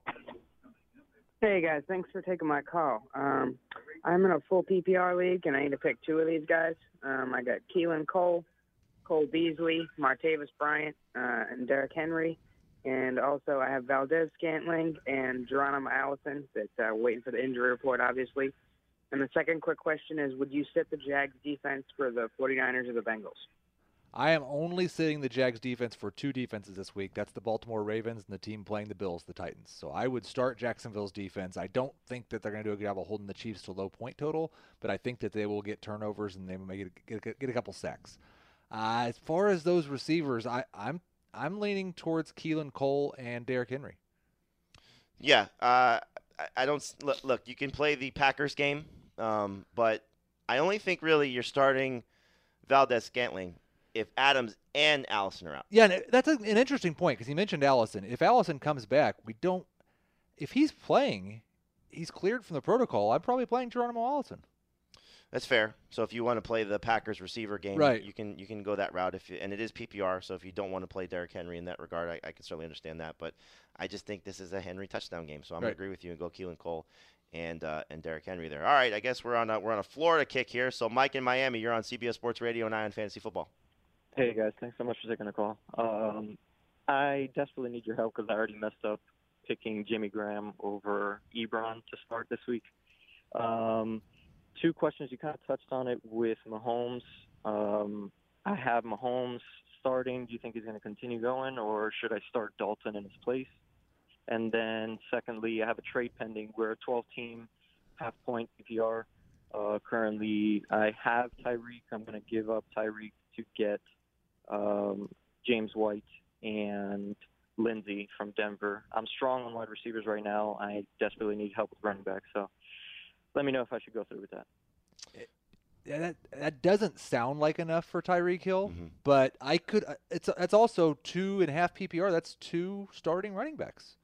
Hey guys, thanks for taking my call. Um, I'm in a full PPR league, and I need to pick two of these guys. Um, I got Keelan Cole, Cole Beasley, Martavis Bryant, uh, and Derrick Henry. And also, I have Valdes-Scantling and Geronimo Allison that uh, waiting for the injury report, obviously. And the second quick question is, would you sit the Jags defense for the 49ers or the Bengals? I am only sitting the Jags defense for two defenses this week. That's the Baltimore Ravens and the team playing the Bills, the Titans. So I would start Jacksonville's defense. I don't think that they're going to do a good job of holding the Chiefs to low point total, but I think that they will get turnovers and they may get, get, get a couple sacks. Uh, as far as those receivers, I, I'm I'm leaning towards Keelan Cole and Derrick Henry. Yeah, uh, I, I, don't look, look. You can play the Packers game, um, but I only think really you're starting Valdes-Scantling if Adams and Allison are out. Yeah, and that's an interesting point because he mentioned Allison. If Allison comes back, we don't. If he's playing, he's cleared from the protocol. I'm probably playing Geronimo Allison. That's fair. So if you want to play the Packers receiver game, right. you can you can go that route. If you, and it is PPR, so if you don't want to play Derrick Henry in that regard, I, I can certainly understand that. But I just think this is a Henry touchdown game, so I'm right. gonna agree with you and go Keelan Cole and uh, and Derrick Henry there. All right, I guess we're on a, we're on a Florida kick here. So Mike in Miami, you're on CBS Sports Radio and Eye on Fantasy Football. Hey guys, thanks so much for taking the call. Um, I desperately need your help because I already messed up picking Jimmy Graham over Ebron to start this week. Um, two questions. You kind of touched on it with Mahomes. Um, I have Mahomes starting. Do you think he's going to continue going, or should I start Dalton in his place? And then, secondly, I have a trade pending. We're a 12-team half-point PPR. Uh, currently, I have Tyreek. I'm going to give up Tyreek to get um, James White and Lindsay from Denver. I'm strong on wide receivers right now. I desperately need help with running back. So let me know if I should go through with that. Yeah, that that doesn't sound like enough for Tyreek Hill, mm-hmm. but I could. uh, It's that's also two and a half PPR. That's two starting running backs.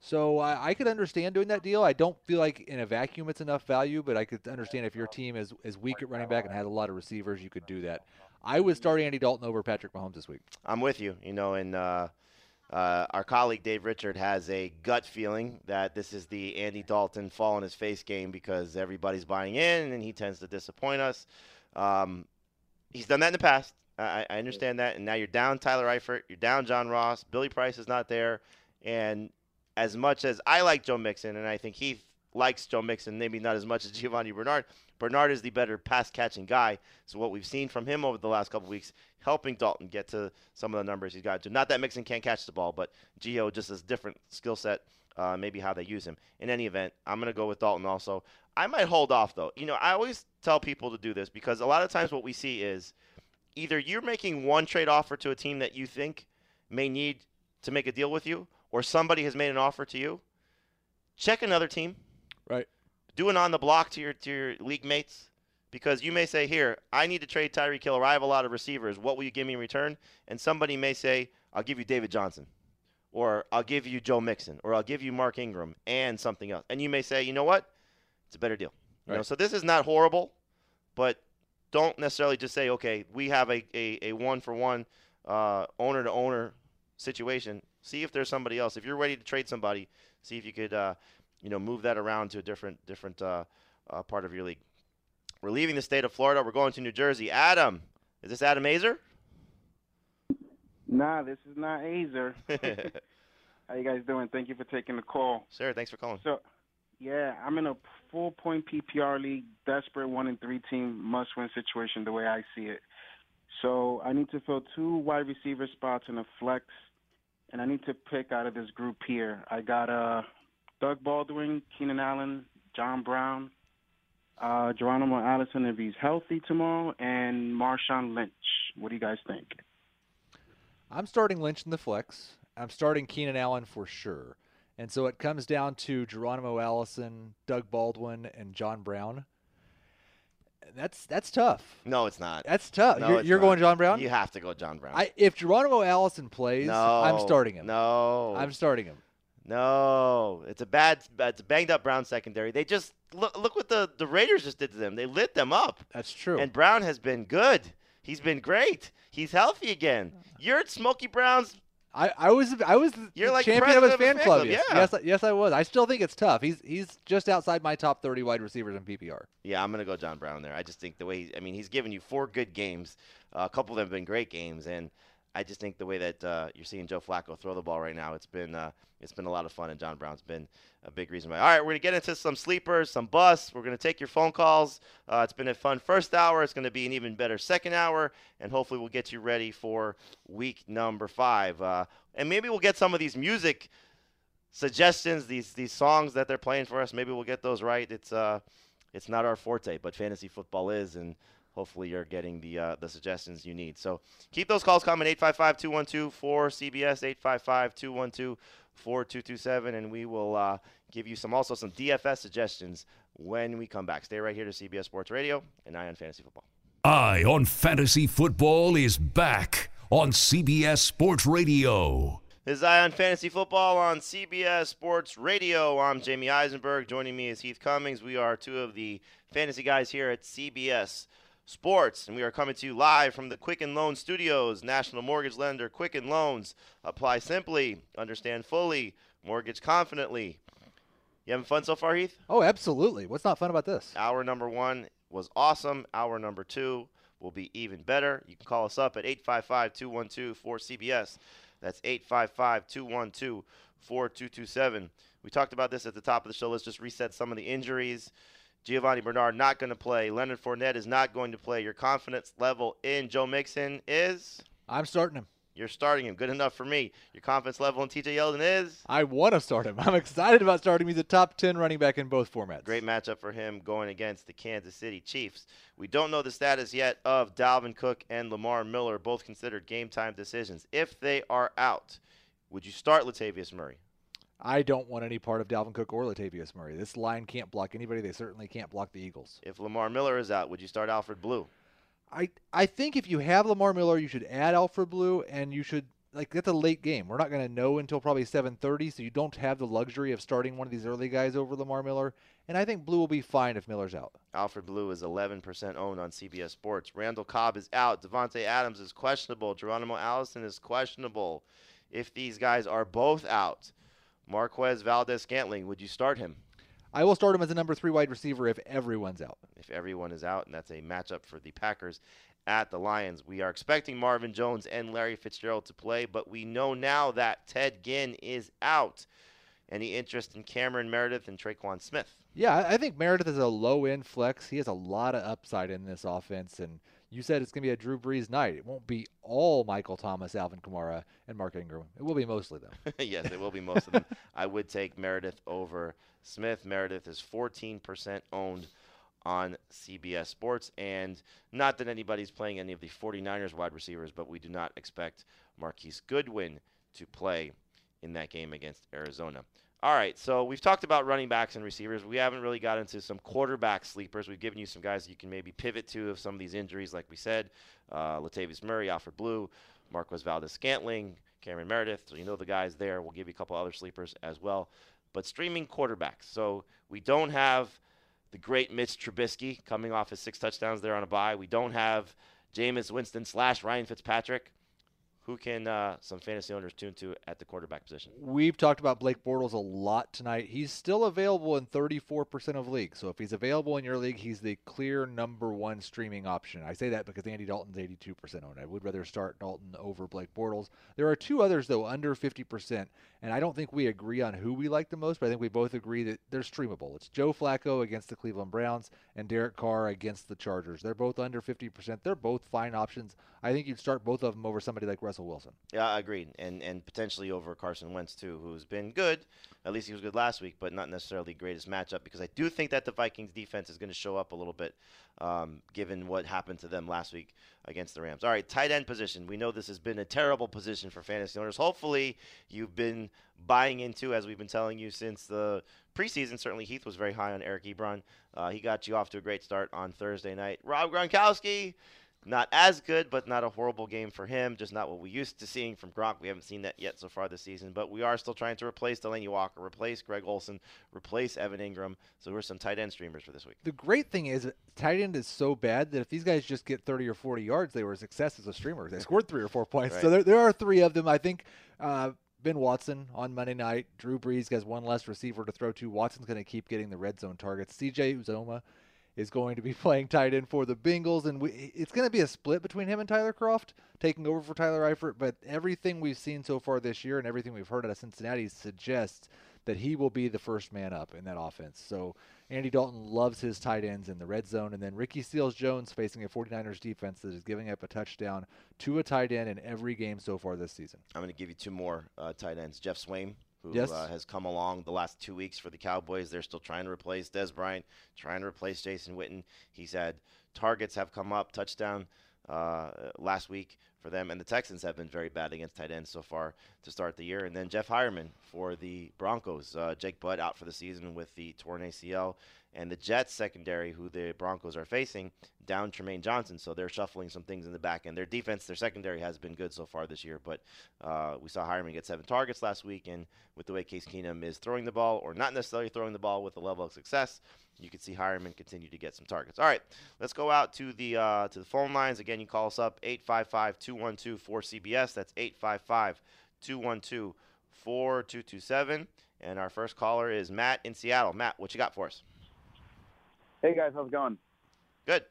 So I, I could understand doing that deal. I don't feel like in a vacuum it's enough value, but I could understand if your team is is weak at running back and has a lot of receivers, you could do that. I would start Andy Dalton over Patrick Mahomes this week. I'm with you. You know, and uh, uh, our colleague Dave Richard has a gut feeling that this is the Andy Dalton fall on his face game because everybody's buying in and he tends to disappoint us. Um, he's done that in the past. I, I understand that. And now you're down Tyler Eifert, you're down John Ross, Billy Price is not there, and as much as I like Joe Mixon, and I think he likes Joe Mixon, maybe not as much as [LAUGHS] Giovani Bernard. Bernard is the better pass catching guy. So what we've seen from him over the last couple weeks, helping Dalton get to some of the numbers he's got to. Not that Mixon can't catch the ball, but Gio just has a different skill set. Uh, maybe how they use him. In any event, I'm going to go with Dalton also. I might hold off though. You know, I always tell people to do this because a lot of times what we see is either you're making one trade offer to a team that you think may need to make a deal with you, or somebody has made an offer to you. Check another team. Right. Do it on the block to your to your league mates because you may say, "Here, I need to trade Tyreek Hill, or I have a lot of receivers. What will you give me in return?" And somebody may say, "I'll give you David Johnson." Or I'll give you Joe Mixon, or I'll give you Mark Ingram and something else. And you may say, you know what? It's a better deal. You know, Right. so this is not horrible, but don't necessarily just say, okay, we have a, a, a one for one, uh, owner to owner situation, see if there's somebody else. If you're ready to trade somebody, see if you could, uh, you know, move that around to a different different uh, uh, part of your league. We're leaving the state of Florida. We're going to New Jersey. Adam, is this Adam Aizer? Nah, this is not Aizer. [LAUGHS] [LAUGHS] How you guys doing? Thank you for taking the call. Sir, thanks for calling. So, yeah, I'm in a full point PPR league, desperate one and three team must win situation the way I see it. So I need to fill two wide receiver spots in a flex, and I need to pick out of this group here. I got uh, Doug Baldwin, Keenan Allen, John Brown, uh, Geronimo Allison if he's healthy tomorrow, and Marshawn Lynch. What do you guys think? I'm starting Lynch in the flex. I'm starting Keenan Allen for sure. And so it comes down to Geronimo Allison, Doug Baldwin, and John Brown. That's that's tough. No, it's not. That's tough. No, you're you're going John Brown. You have to go John Brown. I, if Geronimo Allison plays, no, I'm starting him. No, I'm starting him. No, it's a bad, it's a banged up Brown secondary. They just look look what the the Raiders just did to them. They lit them up. That's true. And Brown has been good. He's been great. He's healthy again. You're at Smokey Brown's. I, I was I was You're like champion of his president fan club. yeah. Yes, yes, I- yes, I was. I still think it's tough. He's he's just outside my top 30 wide receivers in PPR. Yeah, I'm gonna go John Brown there. I just think the way he, I mean he's given you four good games. Uh, a couple of them have been great games, and I just think the way that uh, you're seeing Joe Flacco throw the ball right now, it's been uh, it's been a lot of fun, and John Brown's been a big reason why. All right, we're gonna get into some sleepers, some busts. We're gonna take your phone calls. Uh, it's been a fun first hour. It's gonna be an even better second hour, and hopefully we'll get you ready for week number five. Uh, and maybe we'll get some of these music suggestions, these these songs that they're playing for us. Maybe we'll get those right. It's uh, it's not our forte, but fantasy football is, and hopefully you're getting the uh, the suggestions you need. So keep those calls coming 855-212-4CBS 855-212-4227 and we will uh, give you some also some DFS suggestions when we come back. Stay right here to CBS Sports Radio and Eye on Fantasy Football. Eye on Fantasy Football is back on CBS Sports Radio. This is Eye on Fantasy Football on CBS Sports Radio. I'm Jamey Eisenberg. Joining me is Heath Cummings. We are two of the fantasy guys here at CBS Sports, and we are coming to you live from the Quicken Loan Studios. National mortgage lender Quicken Loans. Apply simply, understand fully, mortgage confidently. You having fun so far, Heath? Oh, absolutely. What's not fun about this? Hour number one was awesome. Hour number two will be even better. You can call us up at 855 212 4CBS. That's 855 212 4227. We talked about this at the top of the show. Let's just reset some of the injuries. Giovani Bernard not going to play. Leonard Fournette is not going to play. Your confidence level in Joe Mixon is? I'm starting him. You're starting him. Good enough for me. Your confidence level in TJ Yeldon is? I want to start him. [LAUGHS] I'm excited about starting him. He's a top 10 running back in both formats. Great matchup for him going against the Kansas City Chiefs. We don't know the status yet of Dalvin Cook and Lamar Miller, both considered game time decisions. If they are out, would you start Latavius Murray? I don't want any part of Dalvin Cook or Latavius Murray. This line can't block anybody. They certainly can't block the Eagles. If Lamar Miller is out, would you start Alfred Blue? I I think if you have Lamar Miller, you should add Alfred Blue, and you should like that's a late game. We're not going to know until probably 7:30, so you don't have the luxury of starting one of these early guys over Lamar Miller. And I think Blue will be fine if Miller's out. Alfred Blue is 11% owned on CBS Sports. Randall Cobb is out. Davante Adams is questionable. Geronimo Allison is questionable. If these guys are both out, Marquez Valdes-Scantling, would you start him? I will start him as a number three wide receiver if everyone's out. If everyone is out, and that's a matchup for the Packers at the Lions. We are expecting Marvin Jones and Larry Fitzgerald to play, but we know now that Ted Ginn is out. Any interest in Cameron Meredith and Tre'Quan Smith? Yeah, I I think Meredith is a low end flex. He has a lot of upside in this offense, and you said it's going to be a Drew Brees night. It won't be all Michael Thomas, Alvin Kamara, and Mark Ingram. It will be mostly them. [LAUGHS] yes, it will be most of them. [LAUGHS] I would take Meredith over Smith. Meredith is 14% owned on CBS Sports. And not that anybody's playing any of the 49ers wide receivers, but we do not expect Marquise Goodwin to play in that game against Arizona. All right, so we've talked about running backs and receivers. We haven't really got into some quarterback sleepers. We've given you some guys you can maybe pivot to if some of these injuries, like we said uh, Latavius Murray, Alfred Blue, Marquez Valdes-Scantling, Cameron Meredith. So you know the guys there. We'll give you a couple other sleepers as well. But streaming quarterbacks. So we don't have the great Mitch Trubisky coming off his six touchdowns there on a bye. We don't have Jameis Winston slash Ryan Fitzpatrick. Who can uh, some fantasy owners tune to at the quarterback position? We've talked about Blake Bortles a lot tonight. He's still available in 34% of leagues. So if he's available in your league, he's the clear number one streaming option. I say that because Andy Dalton's 82% owned. I would rather start Dalton over Blake Bortles. There are two others, though, under 50%. And I don't think we agree on who we like the most, but I think we both agree that they're streamable. It's Joe Flacco against the Cleveland Browns and Derek Carr against the Chargers. They're both under 50%. They're both fine options. I think you'd start both of them over somebody like Russell Wilson. Yeah, I agreed, and and potentially over Carson Wentz too, who's been good. At least he was good last week, but not necessarily the greatest matchup because I do think that the Vikings defense is going to show up a little bit, um, given what happened to them last week against the Rams. All right, tight end position. We know this has been a terrible position for fantasy owners. Hopefully, you've been buying into, as we've been telling you since the preseason. Certainly, Heath was very high on Eric Ebron. Uh, he got you off to a great start on Thursday night. Rob Gronkowski not as good, but not a horrible game for him. Just not what we used to seeing from Gronk. We haven't seen that yet so far this season, but we are still trying to replace Delanie Walker, replace Greg Olsen, replace Evan Engram. So we're some tight end streamers for this week. The great thing is, tight end is so bad that if these guys just get 30 or 40 yards, they were a success as a streamer. They scored three or four points. Right. So there, there are three of them. I think uh, Ben Watson on Monday night. Drew Brees has one less receiver to throw to. Watson's going to keep getting the red zone targets. CJ Uzomah is going to be [LAUGHS] playing tight end for the Bengals, and we, it's going to be a split between him and Tyler Kroft taking over for Tyler Eifert. But everything we've seen so far this year and everything we've heard out of Cincinnati suggests that he will be the first man up in that offense. So Andy Dalton loves his tight ends in the red zone, and then Ricky Seals-Jones facing a 49ers defense that is giving up a touchdown to a tight end in every game so far this season. I'm going to give you two more uh, tight ends. Geoff Swaim, who Yes. uh, has come along the last two weeks for the Cowboys. They're still trying to replace Dez Bryant, trying to replace Jason Witten. He's had targets have come up, touchdown uh, last week for them, and the Texans have been very bad against tight ends so far to start the year. And then Jeff Heuerman for the Broncos. Uh, Jake Butt out for the season with the torn ACL. And the Jets secondary, who the Broncos are facing, down Trumaine Johnson. So they're shuffling some things in the back end. Their defense, their secondary has been good so far this year. But uh, we saw Heuerman get seven targets last week. And with the way Case Keenum is throwing the ball, or not necessarily throwing the ball with a level of success, you could see Heuerman continue to get some targets. All right, let's go out to the uh, to the phone lines. Again, you call us up 855-212-4CBS. That's 855-212-4227. And our first caller is Matt in Seattle. Matt, what you got for us? Hey guys, how's it going? Good.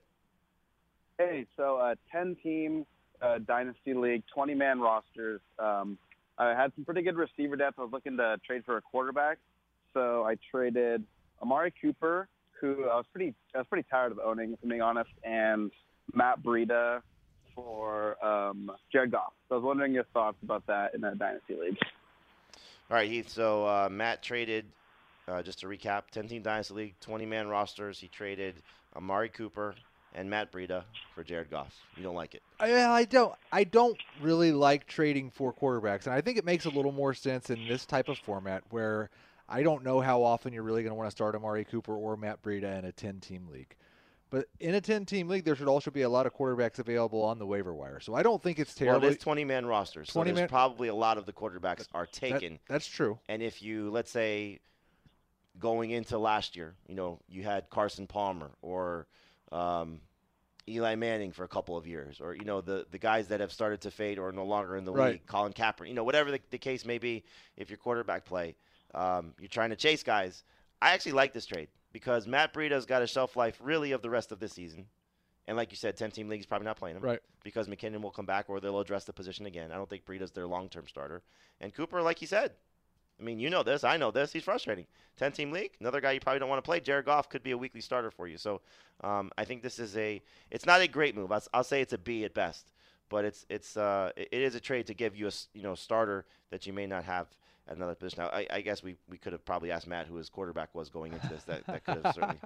Hey, so uh, ten team uh, dynasty league, twenty man rosters. Um, I had some pretty good receiver depth. I was looking to trade for a quarterback, so I traded Amari Cooper, who I was pretty I was pretty tired of owning, if I'm being honest, and Matt Breida for um, Jared Goff. So I was wondering your thoughts about that in a dynasty league. All right, Heath. So uh, Matt traded, uh, just to recap, 10 team Dynasty League, 20 man rosters. He traded Amari Cooper and Matt Breida for Jared Goff. You don't like it? I, I don't. I don't really like trading for quarterbacks, and I think it makes a little more sense in this type of format where I don't know how often you're really going to want to start Amari Cooper or Matt Breida in a 10-team league. But in a 10-team league, there should also be a lot of quarterbacks available on the waiver wire. So I don't think it's Well, terrible. it is 20 man rosters. So 20 there's man- probably a lot of the quarterbacks are taken. that's true. And if you, let's say, going into last year, you know, you had Carson Palmer or um, Eli Manning for a couple of years, or you know, the the guys that have started to fade or are no longer in the Right. league, Colin Kaepernick, you know, whatever the, the case may be. If your quarterback play, um, you're trying to chase guys. I actually like this trade because Matt Breida's got a shelf life really of the rest of this season. And like you said, 10 team league's probably not playing him. Right. Because McKinnon will come back or they'll address the position again. I don't think Breida's their long term starter. And Cooper, like you said, I mean, you know this. I know this. He's frustrating. 10 team league, another guy you probably don't want to play. Jared Goff could be a weekly starter for you. So um, I think this is a, it's not a great move. I'll, I'll say it's a B at best. But it's it's uh, it it is a trade to give you a, you know starter that you may not have at another position. Now I, I guess we, we could have probably asked Matt who his quarterback was going into this. That, that could have certainly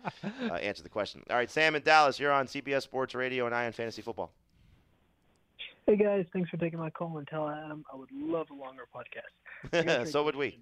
uh, [LAUGHS] answered the question. All right, Sam in Dallas, you're on CBS Sports Radio and Eye on Fantasy Football. Hey guys, thanks for taking my call and tell Adam I would love a longer podcast. I got a so would we.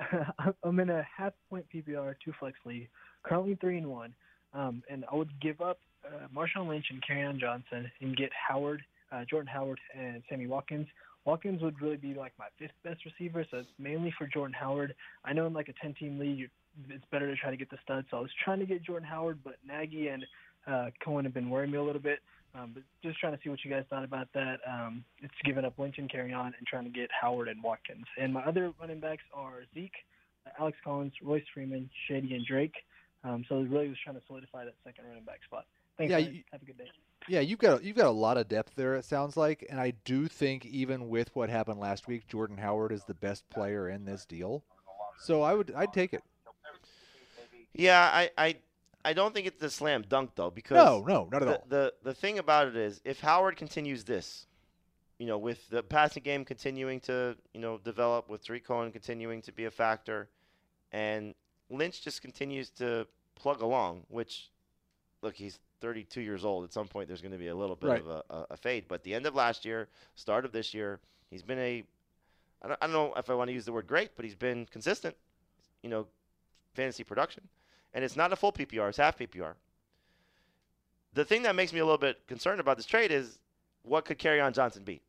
[LAUGHS] I'm in a half point PPR two flex league, currently three and one, um, and I would give up uh, Marshawn Lynch and Kerryon Johnson and get Howard, uh, Jordan Howard, and Sammy Watkins. Watkins would really be like my fifth best receiver, so it's mainly for Jordan Howard. I know in like a 10 team league, it's better to try to get the studs. So I was trying to get Jordan Howard, but Nagy and uh, Cohen have been worrying me a little bit. Um, but just trying to see what you guys thought about that. Um, it's giving up Lynch and Kerryon and trying to get Howard and Watkins. And my other running backs are Zeke, uh, Alex Collins, Royce Freeman, Shady, and Drake. Um, so really was trying to solidify that second running back spot. Thanks, Yeah, guys. you- Have a good day. Yeah, you've got you've got a lot of depth there. It sounds like, and I do think even with what happened last week, Jordan Howard is the best player in this deal. So I would I'd take it. Yeah, I, I, I don't think it's a slam dunk though because No, no, not at the, all. The the thing about it is, if Howard continues this, you know, with the passing game continuing to you know develop, with Tarik Cohen continuing to be a factor, and Lynch just continues to plug along, which look, he's 32 years old. At some point, there's going to be a little bit Right. of a, a, a fade. But the end of last year, start of this year, he's been a I don't, I don't know if I want to use the word great, but he's been consistent. You know, fantasy production, and it's not a full PPR; it's half PPR. The thing that makes me a little bit concerned about this trade is what could Kerryon Johnson be?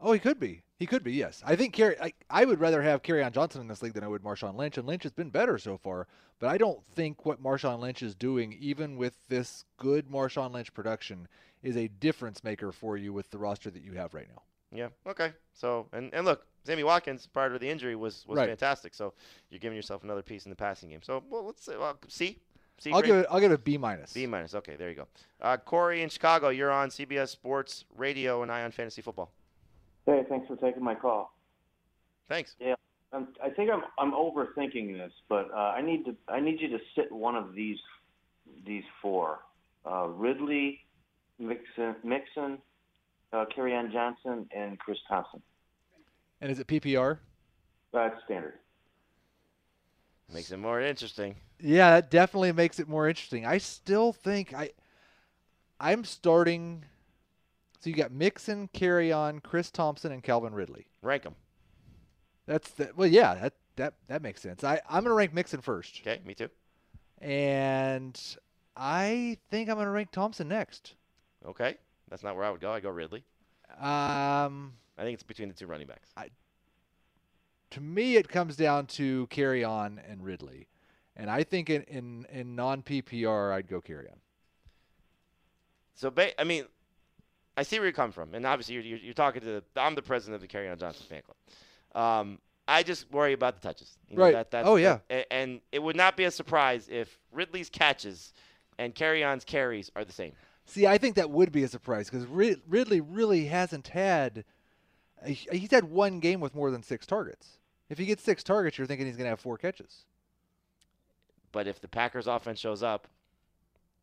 Oh, he could be. He could be. Yes, I think Carry. I, I would rather have Kerryon Johnson in this league than I would Marshawn Lynch, and Lynch has been better so far. But I don't think what Marshawn Lynch is doing, even with this good Marshawn Lynch production, is a difference maker for you with the roster that you have right now. Yeah. Okay. So and, and look, Sammy Watkins prior to the injury was was Right. fantastic. So you're giving yourself another piece in the passing game. So well, let's say well, C. C I'll grade? give it. I'll give it a B minus. B minus. Okay, there you go. Uh, Corey in Chicago, you're on CBS Sports Radio and Eye on Fantasy Football. Hey, thanks for taking my call. Thanks. Yeah, I'm, I think I'm I'm overthinking this, but uh, I need to I need you to sit one of these these four: uh, Ridley, Mixon, Mixon, uh, on Johnson, and Chris Thompson. And is it PPR? That's standard. Makes it more interesting. Yeah, that definitely makes it more interesting. I still think I I'm starting so you got Mixon, Kerryon, Chris Thompson, and Calvin Ridley. Rank them. That's the, well, yeah, that that that makes sense. I I'm gonna rank Mixon first, Okay, me too. and I think I'm gonna rank Thompson next. Okay, that's not where I would go. I go Ridley. Um, I think it's between the two running backs. to me, it comes down to Kerryon and Ridley, and I think in in, in non PPR, I'd go Kerryon. So, ba- I mean, I see where you come from, and obviously you're, you're, you're talking to. The, I'm the president of the Kerryon Johnson fan club. Um, I just worry about the touches. You know, Right. That, that's, Oh, yeah. that- and it would not be a surprise if Ridley's catches and Kerryon's carries are the same. See, I think that would be a surprise because Ridley really hasn't had. He- He's had one game with more than six targets. If he gets six targets, you're thinking he's going to have four catches. But if the Packers offense shows up,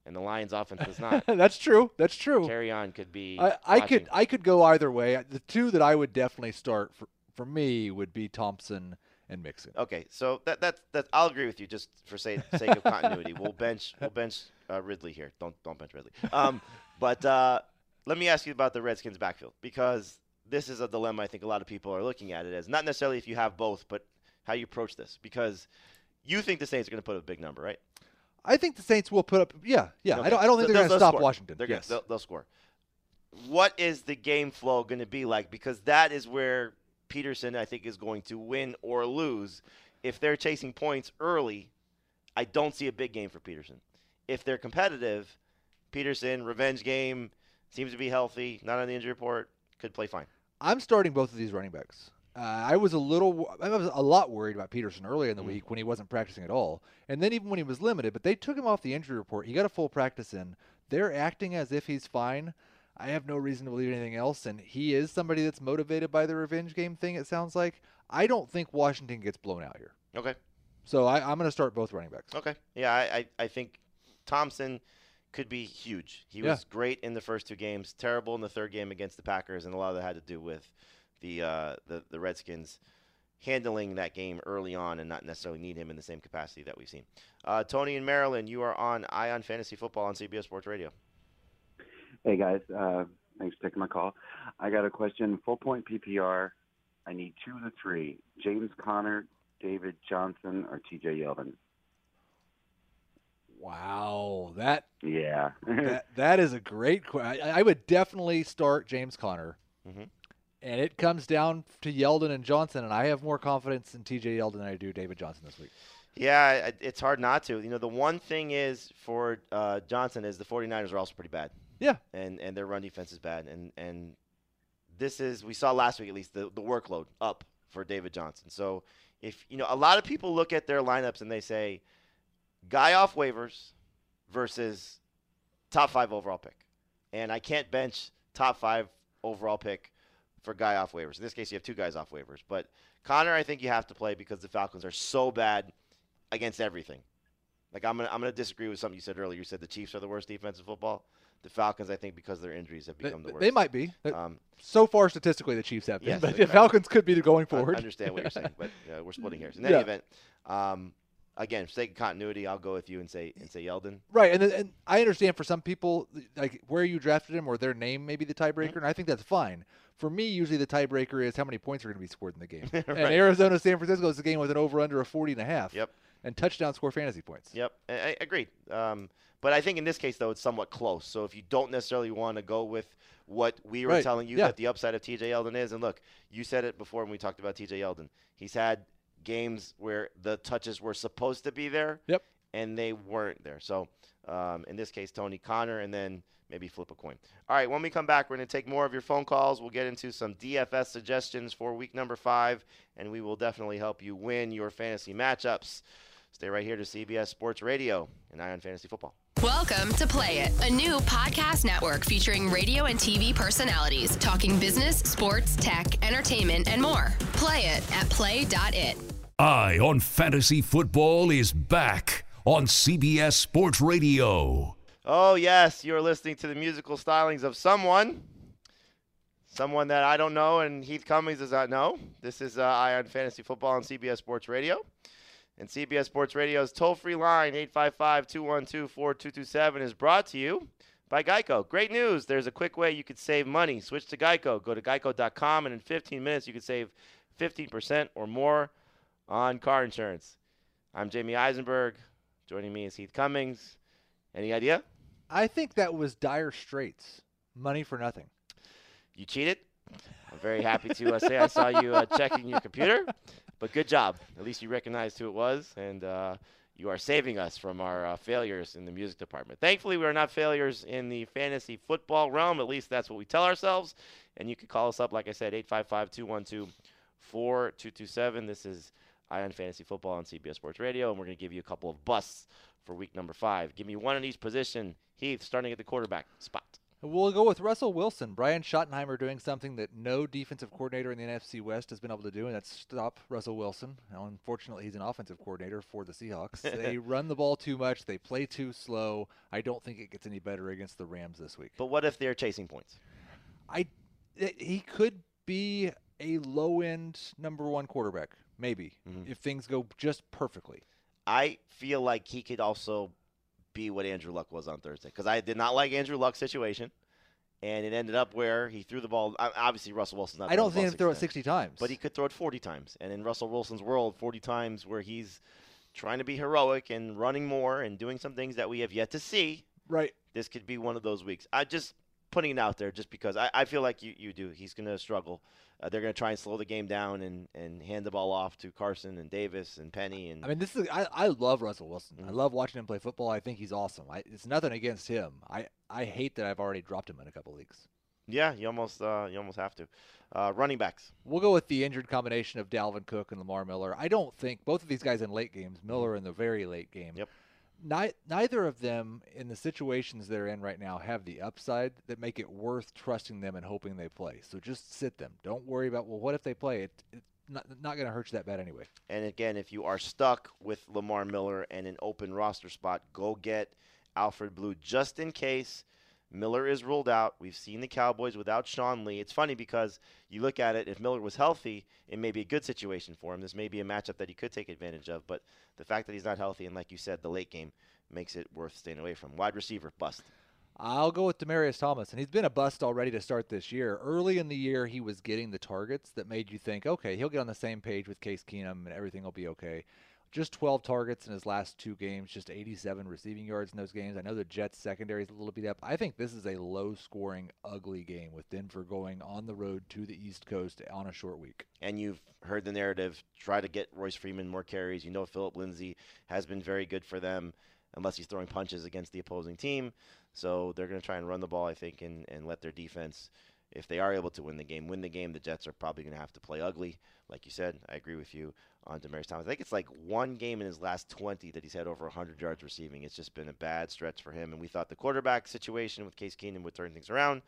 and the Lions offense does not, [LAUGHS] That's true. That's true. Carry On could be. I, I could. I could go either way. The two that I would definitely start for for me would be Thompson and Mixon. Okay, so that that's that I'll agree with you just for sake, sake of continuity. We'll bench we'll bench uh, Ridley here. Don't don't bench Ridley. Um, but uh, let me ask you about the Redskins backfield because this is a dilemma. I think a lot of people are looking at it as not necessarily if you have both, but how you approach this because you think the Saints are going to put up a big number, right? I think the Saints will put up. Yeah, yeah. I don't I don't think so they're going to stop score. Washington. They're gonna- they'll, they'll score. What is the game flow going to be like? Because that is where Peterson, I think, is going to win or lose. If they're chasing points early, I don't see a big game for Peterson. If they're competitive, Peterson, revenge game, seems to be healthy, not on the injury report, could play fine. I'm starting both of these running backs. Uh, I was a little, I was a lot worried about Peterson earlier in the week when he wasn't practicing at all, and then even when he was limited. But they took him off the injury report. He got a full practice in. They're acting as if he's fine. I have no reason to believe anything else, and he is somebody that's motivated by the revenge game thing. It sounds like. I don't think Washington gets blown out here. Okay. So I, I'm going to start both running backs. Okay. Yeah, I, I, I think Thompson could be huge. He Yeah. was great in the first two games, terrible in the third game against the Packers, and a lot of that had to do with the uh, the, the Redskins handling that game early on and not necessarily need him in the same capacity that we've seen. Uh, Tony in Maryland, you are on Eye on Fantasy Football on CBS Sports Radio. Hey guys, uh, thanks for taking my call. I got a question. Full point PPR. I need two of the three: James Conner, David Johnson, or T.J. Yeldon. Wow, that Yeah. [LAUGHS] that, that is a great question. I, I would definitely start James Conner. Mhm. And it comes down to Yeldon and Johnson, and I have more confidence in TJ Yeldon than I do David Johnson this week. Yeah, it's hard not to. You know, the one thing is for uh, Johnson is the 49ers are also pretty bad. Yeah. And and their run defense is bad. And and this is we saw last week at least the, the workload up for David Johnson. So if you know a lot of people look at their lineups and they say guy off waivers versus top five overall pick. And I can't bench top five overall pick for guy off waivers. In this case, you have two guys off waivers. But Conner, I think you have to play because the Falcons are so bad against everything. Like I'm gonna I'm gonna disagree with something you said earlier. You said the Chiefs are the worst defense in football. The Falcons, I think, because of their injuries, have become They, the worst. they might be. Um, so far, statistically, the Chiefs have been, Yes, but the Falcons could be going forward. I understand what you're saying, but uh, we're splitting hairs. In [LAUGHS] any Yeah. event, um, again, for sake of continuity, I'll go with you and say and say Yeldon. Right, and and I understand for some people, like where you drafted him or their name may be the Mm-hmm. tiebreaker, and I think that's fine. For me, usually the tiebreaker is how many points are going to be scored in the game. [LAUGHS] And Arizona, San Francisco is a game with an over under of 40 and a half. Yep. And touchdown score fantasy points. Yep, I, I agreed. Um, but I think in this case, though, it's somewhat close. So if you don't necessarily want to go with what we were Right, telling you yeah. that the upside of TJ Yeldon is, and look, you said it before when we talked about TJ Yeldon. He's had games where the touches were supposed to be there, Yep. and they weren't there. So um, in this case, Tony Conner, and then maybe flip a coin. All right, when we come back, we're going to take more of your phone calls. We'll get into some DFS suggestions for week number five, and we will definitely help you win your fantasy matchups. Stay right here to CBS Sports Radio and Eye on Fantasy Football. Welcome to Play It, a new podcast network featuring radio and TV personalities talking business, sports, tech, entertainment, and more. Play it at play.it. Eye on Fantasy Football is back on CBS Sports Radio. Oh, yes, you're listening to the musical stylings of someone. Someone that I don't know and Heath Cummings does not know. This is uh, on Fantasy Football on CBS Sports Radio. And CBS Sports Radio's toll free line, 855 212 4227, is brought to you by Geico. Great news! There's a quick way you could save money. Switch to Geico. Go to geico.com, and in 15 minutes, you could save 15% or more on car insurance. I'm Jamey Eisenberg. Joining me is Heath Cummings. Any idea? I think that was dire straits. Money for nothing. You cheated. I'm very happy to uh, say I saw you uh, checking your computer, but good job. At least you recognized who it was, and uh, you are saving us from our uh, failures in the music department. Thankfully, we are not failures in the fantasy football realm. At least that's what we tell ourselves. And you can call us up, like I said, 855 212 4227. This is Eye on Fantasy Football on CBS Sports Radio, and we're going to give you a couple of busts for week number five. Give me one in each position. Heath, starting at the quarterback spot. We'll go with Russell Wilson. Brian Schottenheimer doing something that no defensive coordinator in the NFC West has been able to do, and that's stop Russell Wilson. Now, unfortunately, he's an offensive coordinator for the Seahawks. [LAUGHS] they run the ball too much. They play too slow. I don't think it gets any better against the Rams this week. But what if they're chasing points? I he could be a low end number one quarterback, maybe mm-hmm. if things go just perfectly. I feel like he could also be what Andrew Luck was on Thursday because I did not like Andrew Luck's situation, and it ended up where he threw the ball. Obviously, Russell Wilson's not. I don't think he throw it 60 times. but he could throw it 40 times. And in Russell Wilson's world, 40 times where he's trying to be heroic and running more and doing some things that we have yet to see. Right. This could be one of those weeks. I just putting it out there just because I, I feel like you, you do. He's going to struggle. Uh, they're going to try and slow the game down and, and hand the ball off to Carson and Davis and Penny and I mean, this is I, I love Russell Wilson. Mm-hmm. I love watching him play football. I think he's awesome. I, it's nothing against him. I, I hate that I've already dropped him in a couple leagues. Yeah, you almost uh, you almost have to. Uh, running backs. We'll go with the injured combination of Dalvin Cook and Lamar Miller. I don't think both of these guys in late games, Miller in the very late game. Yep. Ni- neither of them in the situations they're in right now have the upside that make it worth trusting them and hoping they play. So just sit them. Don't worry about well, what if they play? It, it's not not going to hurt you that bad anyway. And again, if you are stuck with Lamar Miller and an open roster spot, go get Alfred Blue just in case Miller is ruled out. We've seen the Cowboys without Sean Lee. It's funny because you look at it, if Miller was healthy, it may be a good situation for him. This may be a matchup that he could take advantage of. But the fact that he's not healthy, and like you said, the late game makes it worth staying away from. Wide receiver, bust. I'll go with Demaryius Thomas, and he's been a bust already to start this year. Early in the year, he was getting the targets that made you think, okay, he'll get on the same page with Case Keenum, and everything will be okay. Just 12 targets in his last two games, just 87 receiving yards in those games. I know the Jets secondary is a little beat up. I think this is a low-scoring, ugly game with Denver going on the road to the East Coast on a short week. and you've heard the narrative. Try to get Royce Freeman more carries. You know Phillip Lindsay has been very good for them. unless he's throwing punches against the opposing team. So they're going to try and run the ball, I think, and, and let their defense, if they are able to win the game, win the game. The Jets are probably going to have to play ugly, like you said. I agree with you on Demaryius Thomas. I think it's like one game in his last 20 that he's had over 100 yards receiving. It's just been a bad stretch for him, and we thought the quarterback situation with Case Keenum would turn things around.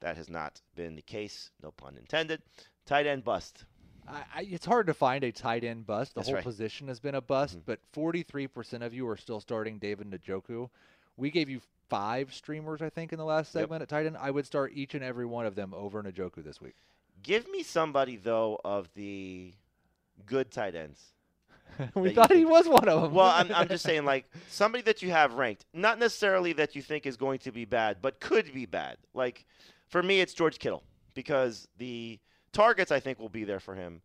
That has not been the case, no pun intended. Tight end bust. I, I, it's hard to find a tight end bust. The That's whole right. position has been a bust, mm-hmm. but 43% of you are still starting David Njoku. We gave you five streamers, I think, in the last Yep. segment at tight end. I would start each and every one of them over Njoku this week. Give me somebody though of the good tight ends. [LAUGHS] we thought he was one of them. Well, I'm, I'm just [LAUGHS] saying, like somebody that you have ranked, not necessarily that you think is going to be bad, but could be bad. Like for me, it's George Kittle because the targets I think will be there for him,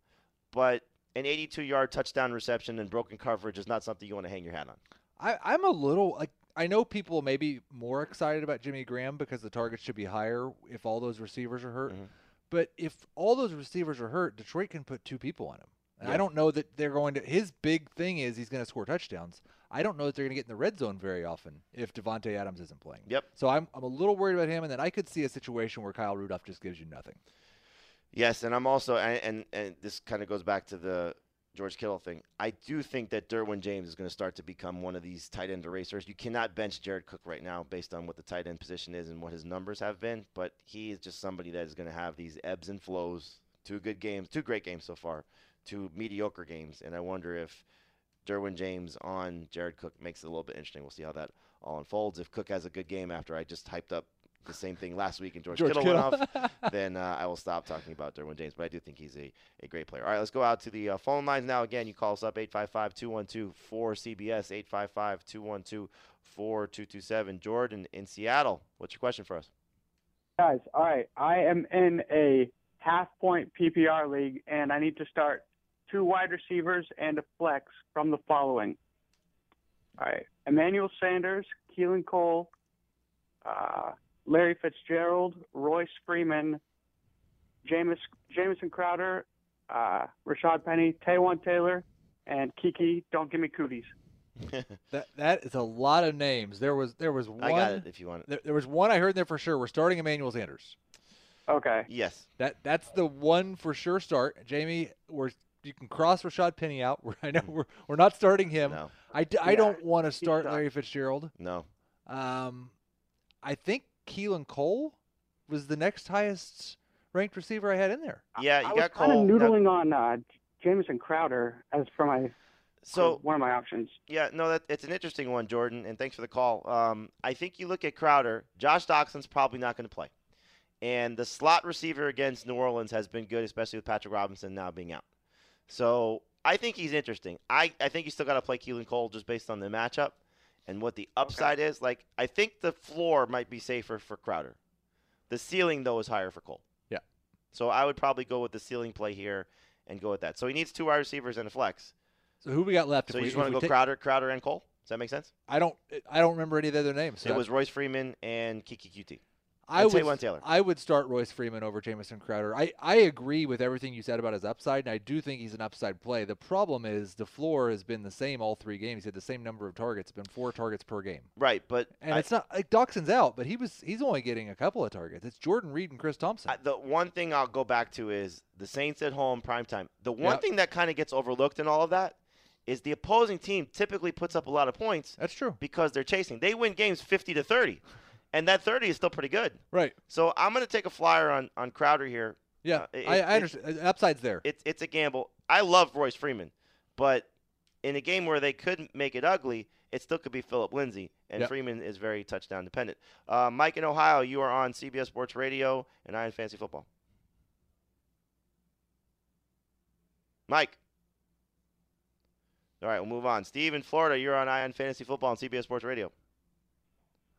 but an 82-yard touchdown reception and broken coverage is not something you want to hang your hat on. I, I'm a little like I know people may be more excited about Jimmy Graham because the targets should be higher if all those receivers are hurt. Mm-hmm. But if all those receivers are hurt, Detroit can put two people on him. And I don't know that they're going to. His big thing is he's going to score touchdowns. I don't know that they're going to get in the red zone very often if Davante Adams isn't playing. Yep. So I'm I'm a little worried about him, and then I could see a situation where Kyle Rudolph just gives you nothing. Yes, and I'm also and and, and this kind of goes back to the George Kittle thing. I do think that Derwin James is going to start to become one of these tight end erasers. You cannot bench Jared Cook right now based on what the tight end position is and what his numbers have been, but he is just somebody that is going to have these ebbs and flows. Two good games, two great games so far, two mediocre games, and I wonder if Derwin James on Jared Cook makes it a little bit interesting. We'll see how that all unfolds. If Cook has a good game after I just hyped up the same thing last week and George, George Kittle, went off, [LAUGHS] then uh, I will stop talking about Derwin James. But I do think he's a, a great player. All right, let's go out to the uh, phone lines now. Again, you call us up 855 212 4CBS, 855 212 4227. Jordan in Seattle, what's your question for us? Guys, all right. I am in a half point PPR league, and I need to start two wide receivers and a flex from the following. All right. Emmanuel Sanders, Keelan Cole, uh, Larry Fitzgerald, Royce Freeman, James, Jamison Crowder, uh, Rashaad Penny, Taywan Taylor, and Keke. Don't give me cooties. [LAUGHS] That that is a lot of names. There was there was one. I got it if you want it. There, there was one I heard there for sure. We're starting Emmanuel Sanders. Okay. Yes. That that's the one for sure start. Jamie, we're you can cross Rashaad Penny out. [LAUGHS] We're, I know we're we're not starting him. No. I, d- I Yeah, don't want to he start sucks. Larry Fitzgerald. No. Um, I think Keelan Cole was the next highest ranked receiver I had in there. Yeah, I you was got kind Cole. of Now- noodling on uh, Jamison Crowder as for my So one of my options. Yeah, no, that it's an interesting one, Jordan, and thanks for the call. Um, I think you look at Crowder. Josh Doctson's probably not going to play, and the slot receiver against New Orleans has been good, especially with Patrick Robinson now being out. So I think he's interesting. I, I think you still got to play Keelan Cole just based on the matchup and what the upside is. Like I think the floor might be safer for Crowder. The ceiling though is higher for Cole. Yeah. So I would probably go with the ceiling play here and go with that. So he needs two wide receivers and a flex. So who we got left? So you we- just want to go take- Crowder, Crowder, and Cole? Does that make sense? I don't I don't remember any of the other names. so it was Royce Freeman and Keke Coutee. I would Taywan Taylor. I would start Royce Freeman over Jamison Crowder. I, I agree with everything you said about his upside, and I do think he's an upside play. The problem is the floor has been the same all three games. He had the same number of targets, been four targets per game. Right, but And I- it's not like Doctson's out, but he was he's only getting a couple of targets. It's Jordan Reed and Chris Thompson. I- the one thing I'll go back to is the Saints at home, prime time. The one Yep. thing that kind of gets overlooked in all of that is the opposing team typically puts up a lot of points. That's true. Because they're chasing. They win games 50 to 30. And that 30 is still pretty good. Right. So I'm going to take a flyer on, on Crowder here. Yeah, Uh, it- I, it- I understand. The upside's there. It's it's a gamble. I love Royce Freeman, but in a game where they could make it ugly, it still could be Phillip Lindsay, and Yep. Freeman is very touchdown dependent. Uh, Mike in Ohio, you are on CBS Sports Radio and Eye on Fantasy Football. Mike. All right, we'll move on. Steve in Florida, you're on Eye on Fantasy Football on CBS Sports Radio.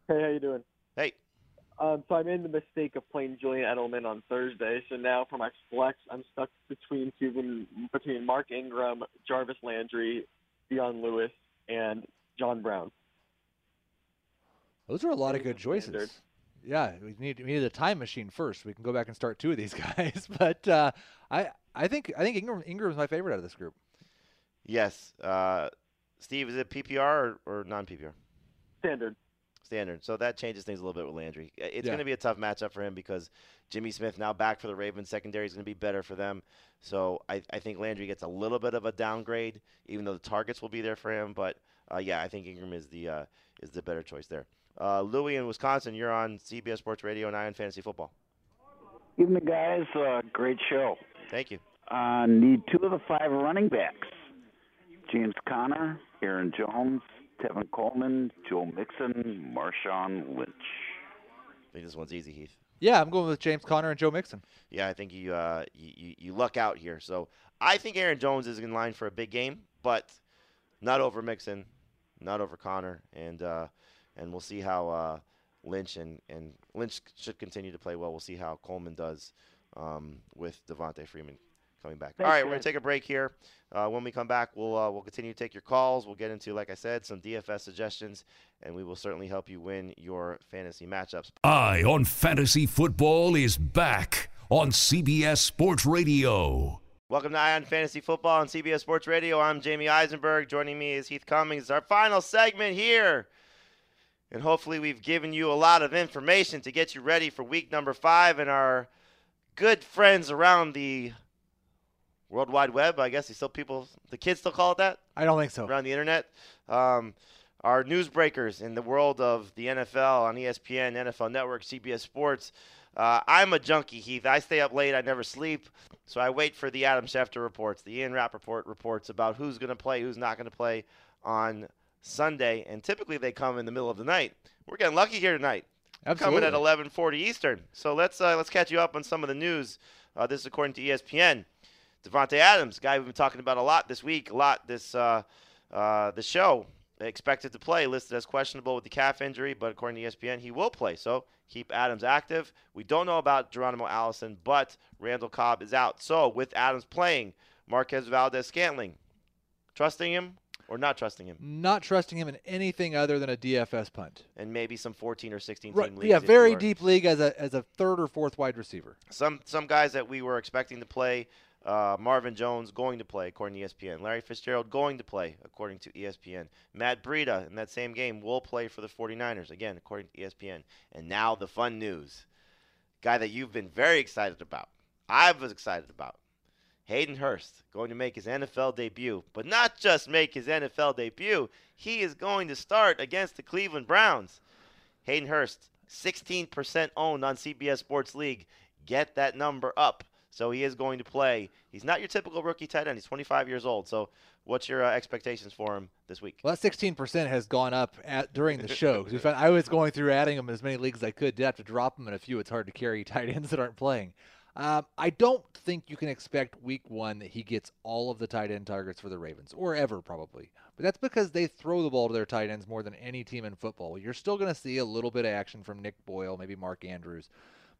Hey, how you doing? Hey. Um, so I made the mistake of playing Julian Edelman on Thursday. So now for my flex, I'm stuck between two between Mark Ingram, Jarvis Landry, Dion Lewis, and John Brown. Those are a lot of good choices. standard. Yeah, we need we need a time machine first. We can go back and start two of these [LAUGHS] guys. But uh, I I think I think Ingram Ingram's my favorite out of this group. Yes. Uh, Steve, is it PPR or, or non PPR? Standard. Standard. So that changes things a little bit with Landry. It's Yeah. going to be a tough matchup for him because Jimmy Smith now back for the Ravens. Secondary is going to be better for them. So I, I think Landry gets a little bit of a downgrade, even though the targets will be there for him. But uh, yeah, I think Ingram is the uh, is the better choice there. Uh, Louis in Wisconsin, you're on CBS Sports Radio and Eye on Fantasy Football. Evening, guys. Uh, great show. Thank you. Uh, need two of the five running backs James Conner, Aaron Jones, Tevin Coleman, Joe Mixon, Marshawn Lynch. I think this one's easy, Heath. Yeah, I'm going with James Conner and Joe Mixon. Yeah, I think you, uh, you, you you luck out here. So I think Aaron Jones is in line for a big game, but not over Mixon, not over Conner, and uh, and we'll see how uh, Lynch and, and Lynch should continue to play well. We'll see how Coleman does um, with Devonta Freeman coming back. Thanks, All right, we're gonna take a break here. Uh, when we come back, we'll uh, we'll continue to take your calls. We'll get into, like I said, some DFS suggestions, and we will certainly help you win your fantasy matchups. Eye on Fantasy Football is back on CBS Sports Radio. Welcome to Eye on Fantasy Football on CBS Sports Radio. I'm Jamey Eisenberg. Joining me is Heath Cummings. It's our final segment here. And hopefully, we've given you a lot of information to get you ready for week number five. And our good friends around the World Wide Web, I guess they still people, the kids still call it that? I don't think so. Around the internet. Um, our newsbreakers in the world of the NFL on ESPN, NFL Network, CBS Sports. Uh, I'm a junkie, Heath. I stay up late. I never sleep. So I wait for the Adam Schefter reports, the Ian Rapoport reports about who's going to play, who's not going to play on Sunday. And typically they come in the middle of the night. We're getting lucky here tonight. Coming at 11:40 Eastern. So let's uh, let's catch you up on some of the news. Uh, this is according to ESPN. Davante Adams, guy we've been talking about a lot this week, a lot this uh, uh, the show. Expected to play, listed as questionable with the calf injury, but according to ESPN, he will play. So keep Adams active. We don't know about Geronimo Allison, but Randall Cobb is out. So with Adams playing, Marquez Valdes-Scantling, trusting him or not trusting him, Not trusting him in anything other than a DFS punt. and maybe some 14 or 16 Right, team leagues. yeah, very deep league as a as a third or fourth wide receiver. Some some guys that we were expecting to play. Uh, Marvin Jones going to play according to ESPN. Larry Fitzgerald going to play according to ESPN. Matt Breida in that same game will play for the 49ers again according to ESPN. And now the fun news. Guy that you've been very excited about. I was excited about. Hayden Hurst going to make his NFL debut, but not just make his NFL debut, he is going to start against the Cleveland Browns. Hayden Hurst, 16% owned on CBS Sports League. Get that number up. So he is going to play. He's not your typical rookie tight end. He's 25 years old. So what's your uh, expectations for him this week? Well, that 16% has gone up at, during the show. 'cause I was going through adding in as many leagues as I could. Did have to drop them in a few. It's hard to carry [LAUGHS] tight ends that aren't playing. Um, I don't think you can expect week one that he gets all of the tight end targets for the Ravens, or ever probably. But that's because they throw the ball to their tight ends more than any team in football. You're still going to see a little bit of action from Nick Boyle, maybe Mark Andrews.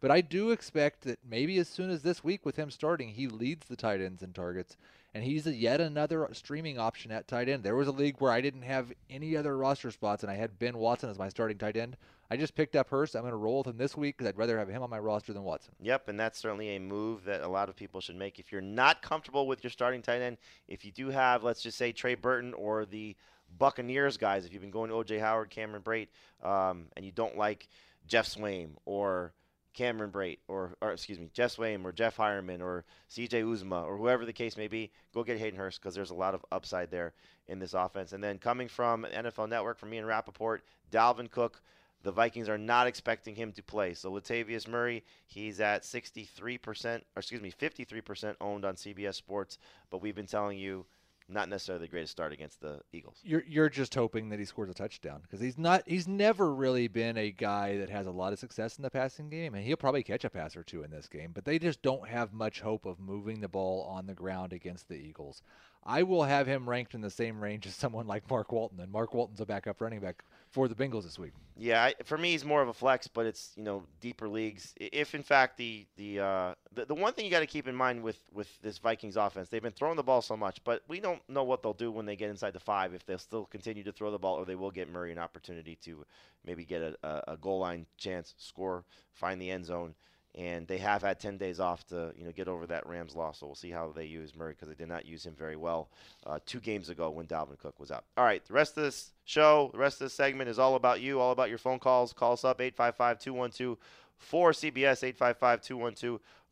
But I do expect that maybe as soon as this week with him starting, he leads the tight ends in targets, and he's a yet another streaming option at tight end. There was a league where I didn't have any other roster spots, and I had Ben Watson as my starting tight end. I just picked up Hurst. I'm going to roll with him this week because I'd rather have him on my roster than Watson. Yep, and that's certainly a move that a lot of people should make. If you're not comfortable with your starting tight end, if you do have, let's just say, Trey Burton or the Buccaneers guys, if you've been going to O.J. Howard, Cameron Brate, um, and you don't like Geoff Swaim or Cameron Brate or, or excuse me, Geoff Swaim or Jeff Heuerman or C.J. Uzomah or whoever the case may be, go get Hayden Hurst because there's a lot of upside there in this offense. And then coming from NFL Network, from me and Rapoport, Dalvin Cook. The Vikings are not expecting him to play. So Latavius Murray, he's at 63%, or excuse me, 53% owned on CBS Sports. But we've been telling you, not necessarily the greatest start against the Eagles. You're you're just hoping that he scores a touchdown because he's not he's never really been a guy that has a lot of success in the passing game and he'll probably catch a pass or two in this game but they just don't have much hope of moving the ball on the ground against the Eagles. I will have him ranked in the same range as someone like Mark Walton and Mark Walton's a backup running back for the Bengals this week. Yeah, I, for me, he's more of a flex, but it's you know deeper leagues. If in fact the the uh, the, the one thing you got to keep in mind with with this Vikings offense, they've been throwing the ball so much, but we don't know what they'll do when they get inside the five. If they'll still continue to throw the ball, or they will get Murray an opportunity to maybe get a, a, a goal line chance, score, find the end zone. And they have had 10 days off to you know get over that Rams loss. So we'll see how they use Murray because they did not use him very well uh, two games ago when Dalvin Cook was out. All right, the rest of this show, the rest of this segment is all about you, all about your phone calls. Call us up 855-212 4 CBS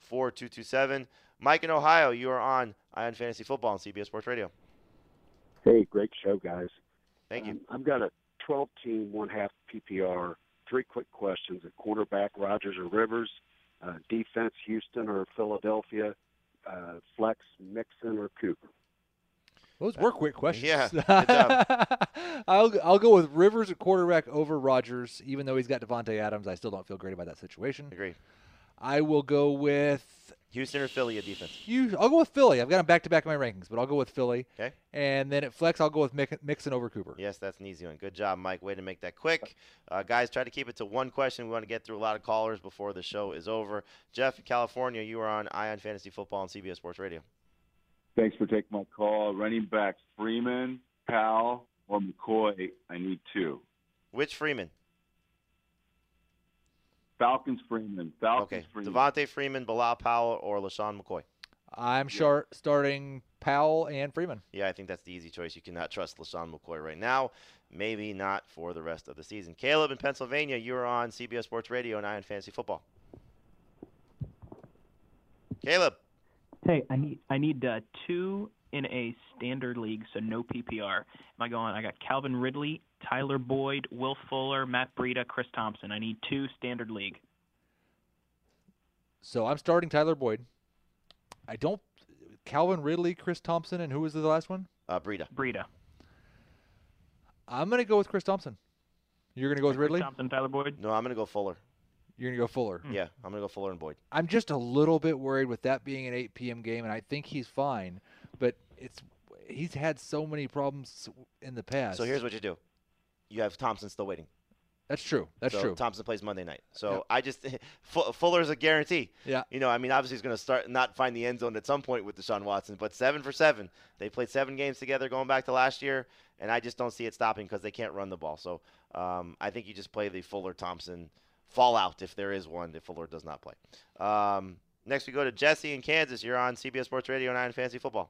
855-212-4227. Mike in Ohio, you are on Eye on Fantasy Football on CBS Sports Radio. Hey, great show, guys. Thank you. Um, I've got a 12 team, one half PPR. Three quick questions: at quarterback, Rodgers or Rivers? Uh, defense, Houston or Philadelphia? Uh, flex, Mixon or Cooper? Those were quick questions. Yeah. [LAUGHS] I'll I'll go with Rivers at quarterback over Rodgers, even though he's got Davante Adams. I still don't feel great about that situation. Agree. I will go with Houston or Philly at defense. Hugh, I'll go with Philly. I've got them back to back in my rankings, but I'll go with Philly. Okay. And then at flex, I'll go with Mix- Mixon over Cooper. Yes, that's an easy one. Good job, Mike. Way to make that quick. Uh, guys, try to keep it to one question. We want to get through a lot of callers before the show is over. Jeff, California, you are on Eye on Fantasy Football on CBS Sports Radio. Thanks for taking my call. Running backs Freeman, Powell, or McCoy. I need two. Which Freeman? Falcons Freeman. Falcons Okay. Freeman. Devonta Freeman, Bilal Powell, or LeSean McCoy? I'm short starting Powell and Freeman. Yeah, I think that's the easy choice. You cannot trust LeSean McCoy right now. Maybe not for the rest of the season. Caleb in Pennsylvania, you are on CBS Sports Radio and Eye on Fantasy Football. Caleb. Hey, I need I need uh, two in a standard league, so no PPR. Am I going? I got Calvin Ridley, Tyler Boyd, Will Fuller, Matt Breida, Chris Thompson. I need two standard league. So I'm starting Tyler Boyd. I don't. Calvin Ridley, Chris Thompson, and who was the last one? Uh, Breida. Breida. I'm going to go with Chris Thompson. You're going to go with Ridley? Thompson, Tyler Boyd. No, I'm going to go Fuller. You're going to go Fuller. Yeah, I'm going to go Fuller and Boyd. I'm just a little bit worried with that being an 8 p.m. game, and I think he's fine. It's he's had so many problems in the past. So here's what you do. You have Thompson still waiting. That's true. That's so true. Thompson plays Monday night. So Yep. I just [LAUGHS] Fu- Fuller's a guarantee. Yeah. You know, I mean, obviously he's going to start not find the end zone at some point with Deshaun Watson, but seven for seven. They played seven games together going back to last year, and I just don't see it stopping because they can't run the ball. So um, I think you just play the Fuller Thompson fallout if there is one if Fuller does not play. Um, next we go to Jesse in Kansas. You're on CBS Sports Radio and Eye on Fantasy Football.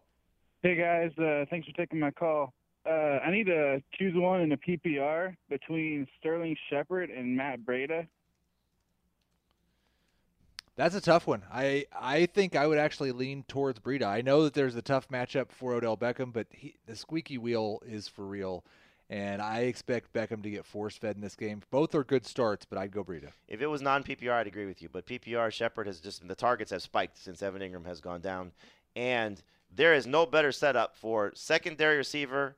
Hey guys, uh, thanks for taking my call. Uh, I need to choose one in a PPR between Sterling Shepard and Matt Breida. That's a tough one. I I think I would actually lean towards Breida. I know that there's a tough matchup for Odell Beckham, but he, the squeaky wheel is for real, and I expect Beckham to get force fed in this game. Both are good starts, but I'd go Breida. If it was non PPR, I'd agree with you. But PPR, Shepard has just the targets have spiked since Evan Engram has gone down, and there is no better setup for secondary receiver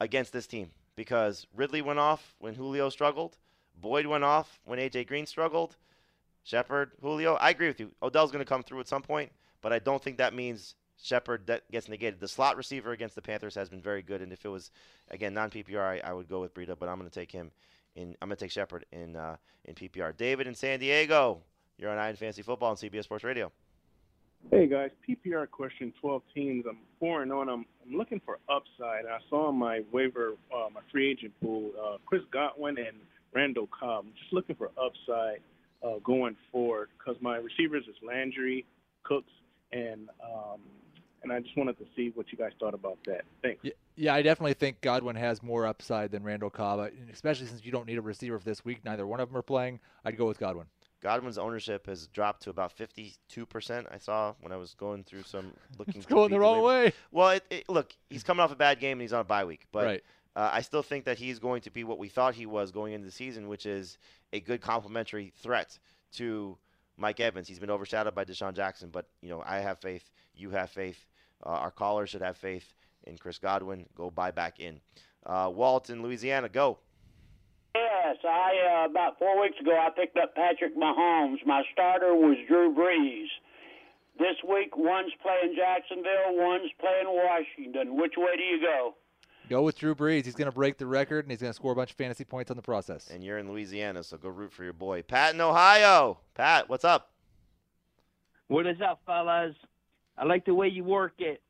against this team because Ridley went off when Julio struggled, Boyd went off when AJ Green struggled, Shepard, Julio. I agree with you. Odell's going to come through at some point, but I don't think that means Shepard that gets negated. The slot receiver against the Panthers has been very good, and if it was again non PPR, I, I would go with Breida, but I'm going to take him in. I'm going to take Shepard in uh, in PPR. David in San Diego, you're on Eye on Fantasy Football on CBS Sports Radio. Hey guys, PPR question: Twelve teams. I'm four and on. I'm I'm looking for upside. I saw my waiver, uh, my free agent pool, uh, Chris Godwin and Randall Cobb. I'm just looking for upside uh, going forward because my receivers is Landry, Cooks, and um, and I just wanted to see what you guys thought about that. Thanks. Yeah, yeah, I definitely think Godwin has more upside than Randall Cobb, especially since you don't need a receiver for this week. Neither one of them are playing. I'd go with Godwin. Godwin's ownership has dropped to about 52%. I saw when I was going through some [LAUGHS] looking. It's going the wrong waiver. way. Well, it, it, look, he's coming off a bad game and he's on a bye week, but Right. uh, I still think that he's going to be what we thought he was going into the season, which is a good complementary threat to Mike Evans. He's been overshadowed by DeSean Jackson, but you know I have faith. You have faith. Uh, our callers should have faith in Chris Godwin. Go buy back in. Uh, Walt in Louisiana, go. Yes, I uh, about four weeks ago I picked up Patrick Mahomes. My starter was Drew Brees. This week, one's playing Jacksonville, one's playing Washington. Which way do you go? Go with Drew Brees. He's going to break the record, and he's going to score a bunch of fantasy points on the process. And you're in Louisiana, so go root for your boy Pat in Ohio. Pat, what's up? What is up, fellas? I like the way you work it.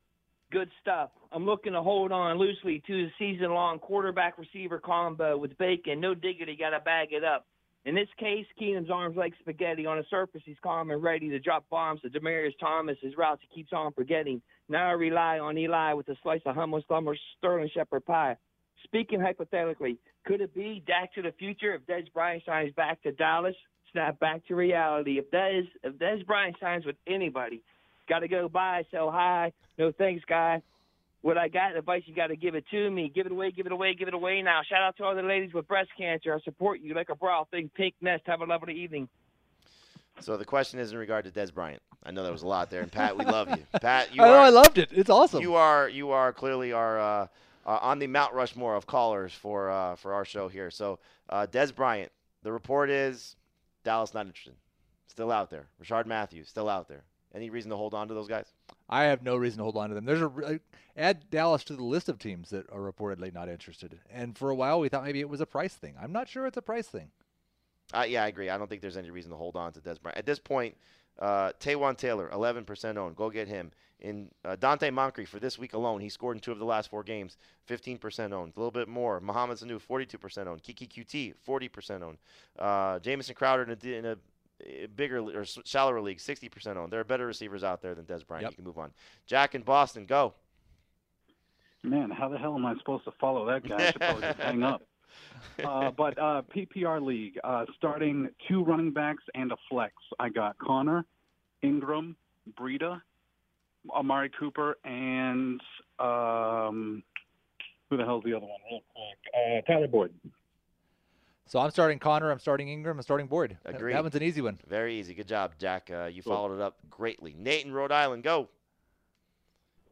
Good stuff. I'm looking to hold on loosely to the season long quarterback receiver combo with Bacon. No diggity, got to bag it up. In this case, Keenum's arms like spaghetti. On the surface, he's calm and ready to drop bombs to Demaryius Thomas. His routes he keeps on forgetting. Now I rely on Eli with a slice of hummus, lumber, sterling shepherd pie. Speaking hypothetically, could it be Dak to the future if Dez Bryant signs back to Dallas? Snap back to reality. If Des if Dez Bryant signs with anybody, got to go buy, sell high. No thanks, guy. What I got, advice you got to give it to me. Give it away, give it away, give it away now. Shout out to all the ladies with breast cancer. I support you like a bra. Think pink nest. Have a lovely evening. So the question is in regard to Dez Bryant. I know there was a lot there, and Pat, we love you. [LAUGHS] Pat, you I know, I loved it. It's awesome. You are you are clearly our uh, uh, on the Mount Rushmore of callers for uh, for our show here. So uh, Dez Bryant, the report is Dallas not interested, still out there. Rishard Matthews still out there. Any reason to hold on to those guys? I have no reason to hold on to them. There's a re- add Dallas to the list of teams that are reportedly not interested. And for a while, we thought maybe it was a price thing. I'm not sure it's a price thing. Uh, yeah, I agree. I don't think there's any reason to hold on to Dez Bryant at this point. Uh, Taywan Taylor, 11% owned. Go get him. In uh, Donte Moncrief for this week alone, he scored in two of the last four games, 15% owned. A little bit more. Mohamed Sanu, 42% owned. Keke Coutee, 40% owned. Uh, Jamison Crowder in a, in a bigger or shallower league, 60% owned. There are better receivers out there than Dez Bryant. Yep. You can move on. Jack in Boston, go. Man, how the hell am I supposed to follow that guy? I should probably just hang up. [LAUGHS] Uh, but uh, PPR league, uh, starting two running backs and a flex. I got Conner, Ingram, Breida, Amari Cooper, and um, who the hell's the other one? Real quick, uh, Tyler Boyd. So I'm starting Conner. I'm starting Ingram. I'm starting Boyd. That- Agreed. That one's an easy one. Very easy. Good job, Jack. Uh, you Cool. followed it up greatly. Nate in Rhode Island, go.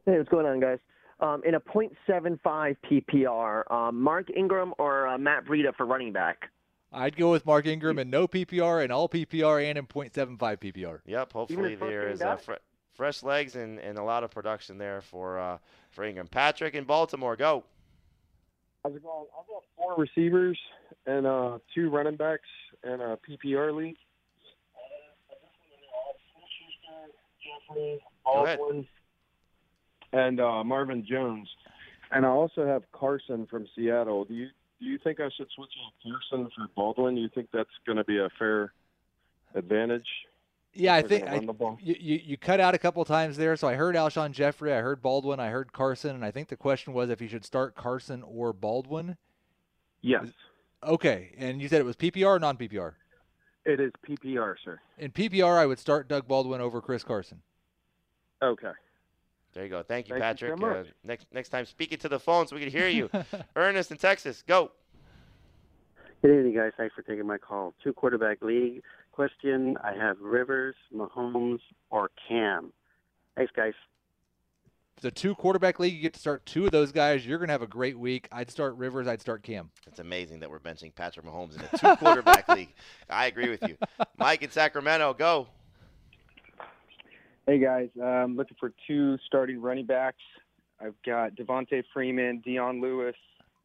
Hey, what's going on, guys? Um, in a .75 PPR, um, Mark Ingram or uh, Matt Breida for running back? I'd go with Mark Ingram in no PPR and all PPR and in .75 PPR. Yep. Hopefully there is first there uh, back? fresh legs and, and a lot of production there for uh, for Ingram. Patrick in Baltimore, go. How's it going? I've got four receivers and uh, two running backs and a PPR league. Go ahead. Baldwin, and uh, Marvin Jones. And I also have Carson from Seattle. Do you do you think I should switch out Carson for Baldwin? Do you think that's going to be a fair advantage? Yeah, I think I, run the ball. you, you you cut out a couple times there. So I heard Alshon Jeffery, I heard Baldwin, I heard Carson, and I think the question was if you should start Carson or Baldwin. Yes, Okay, and you said it was PPR or non PPR. it is PPR, sir. In PPR, I would start Doug Baldwin over Chris Carson. Okay. There you go. Thank you, Thank you so Patrick. uh, next next time, speak it to the phone so we can hear you. [LAUGHS] Ernest in Texas, go. Good evening, guys. Thanks for taking my call. Two quarterback league question. I have Rivers, Mahomes, or Cam. Thanks, guys. It's a two quarterback league. You get to start two of those guys. You're gonna have a great week. I'd start Rivers. I'd start Cam. It's amazing that we're benching Patrick Mahomes in a two quarterback league. [LAUGHS] I agree with you. Mike in Sacramento, go. Hey guys, I'm looking for two starting running backs. I've got Devonta Freeman, Dion Lewis,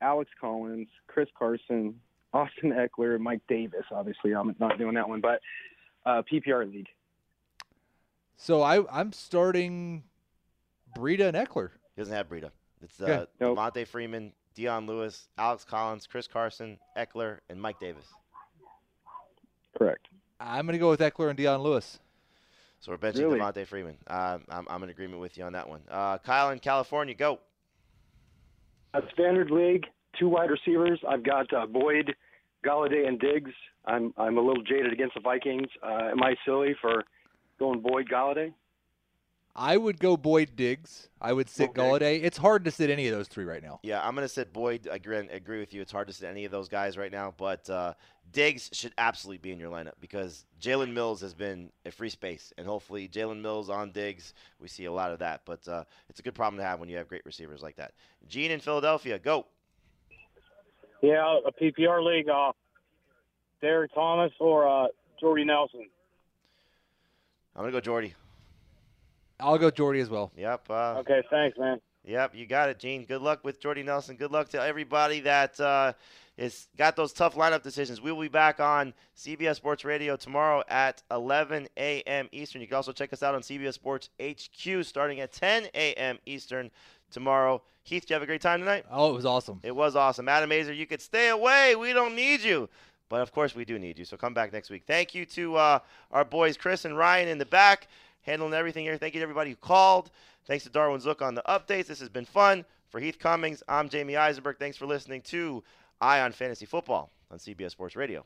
Alex Collins, Chris Carson, Austin Ekeler, Mike Davis. Obviously, I'm not doing that one, but uh, PPR league. So I I'm starting Breida and Ekeler. He doesn't have Breida. It's uh, Okay. Devonta Freeman, Dion Lewis, Alex Collins, Chris Carson, Ekeler, and Mike Davis. Correct. I'm gonna go with Ekeler and Dion Lewis. So we're benching Really? Devonta Freeman. Um, I'm, I'm in agreement with you on that one. Uh, Kyle in California, go. A standard league, two wide receivers. I've got uh, Boyd, Golladay, and Diggs. I'm I'm a little jaded against the Vikings. Uh, am I silly for going Boyd, Golladay? I would go Boyd Diggs. I would sit Golladay. It's hard to sit any of those three right now. Yeah, I'm going to sit Boyd. I agree, agree with you. It's hard to sit any of those guys right now, but uh, Diggs should absolutely be in your lineup because Jalen Mills has been a free space, and hopefully Jalen Mills on Diggs, we see a lot of that. But uh, it's a good problem to have when you have great receivers like that. Gene in Philadelphia, go. Yeah, a PPR league. Uh, Derek Thomas or uh, Jordy Nelson. I'm going to go Jordy. I'll go Jordy as well. Yep. Uh, Okay, thanks, man. Yep, you got it, Gene. Good luck with Jordy Nelson. Good luck to everybody that uh, is got those tough lineup decisions. We will be back on CBS Sports Radio tomorrow at 11 a.m. Eastern. You can also check us out on CBS Sports HQ starting at 10 a.m. Eastern tomorrow. Heath, did you have a great time tonight? Oh, it was awesome. It was awesome. Adam Aizer, you could stay away. We don't need you. But of course, we do need you. So come back next week. Thank you to uh, our boys Chris and Ryan in the back, handling everything here. Thank you to everybody who called. Thanks to Darwin Zook on the updates. This has been fun. For Heath Cummings, I'm Jamey Eisenberg. Thanks for listening to Eye on Fantasy Football on CBS Sports Radio.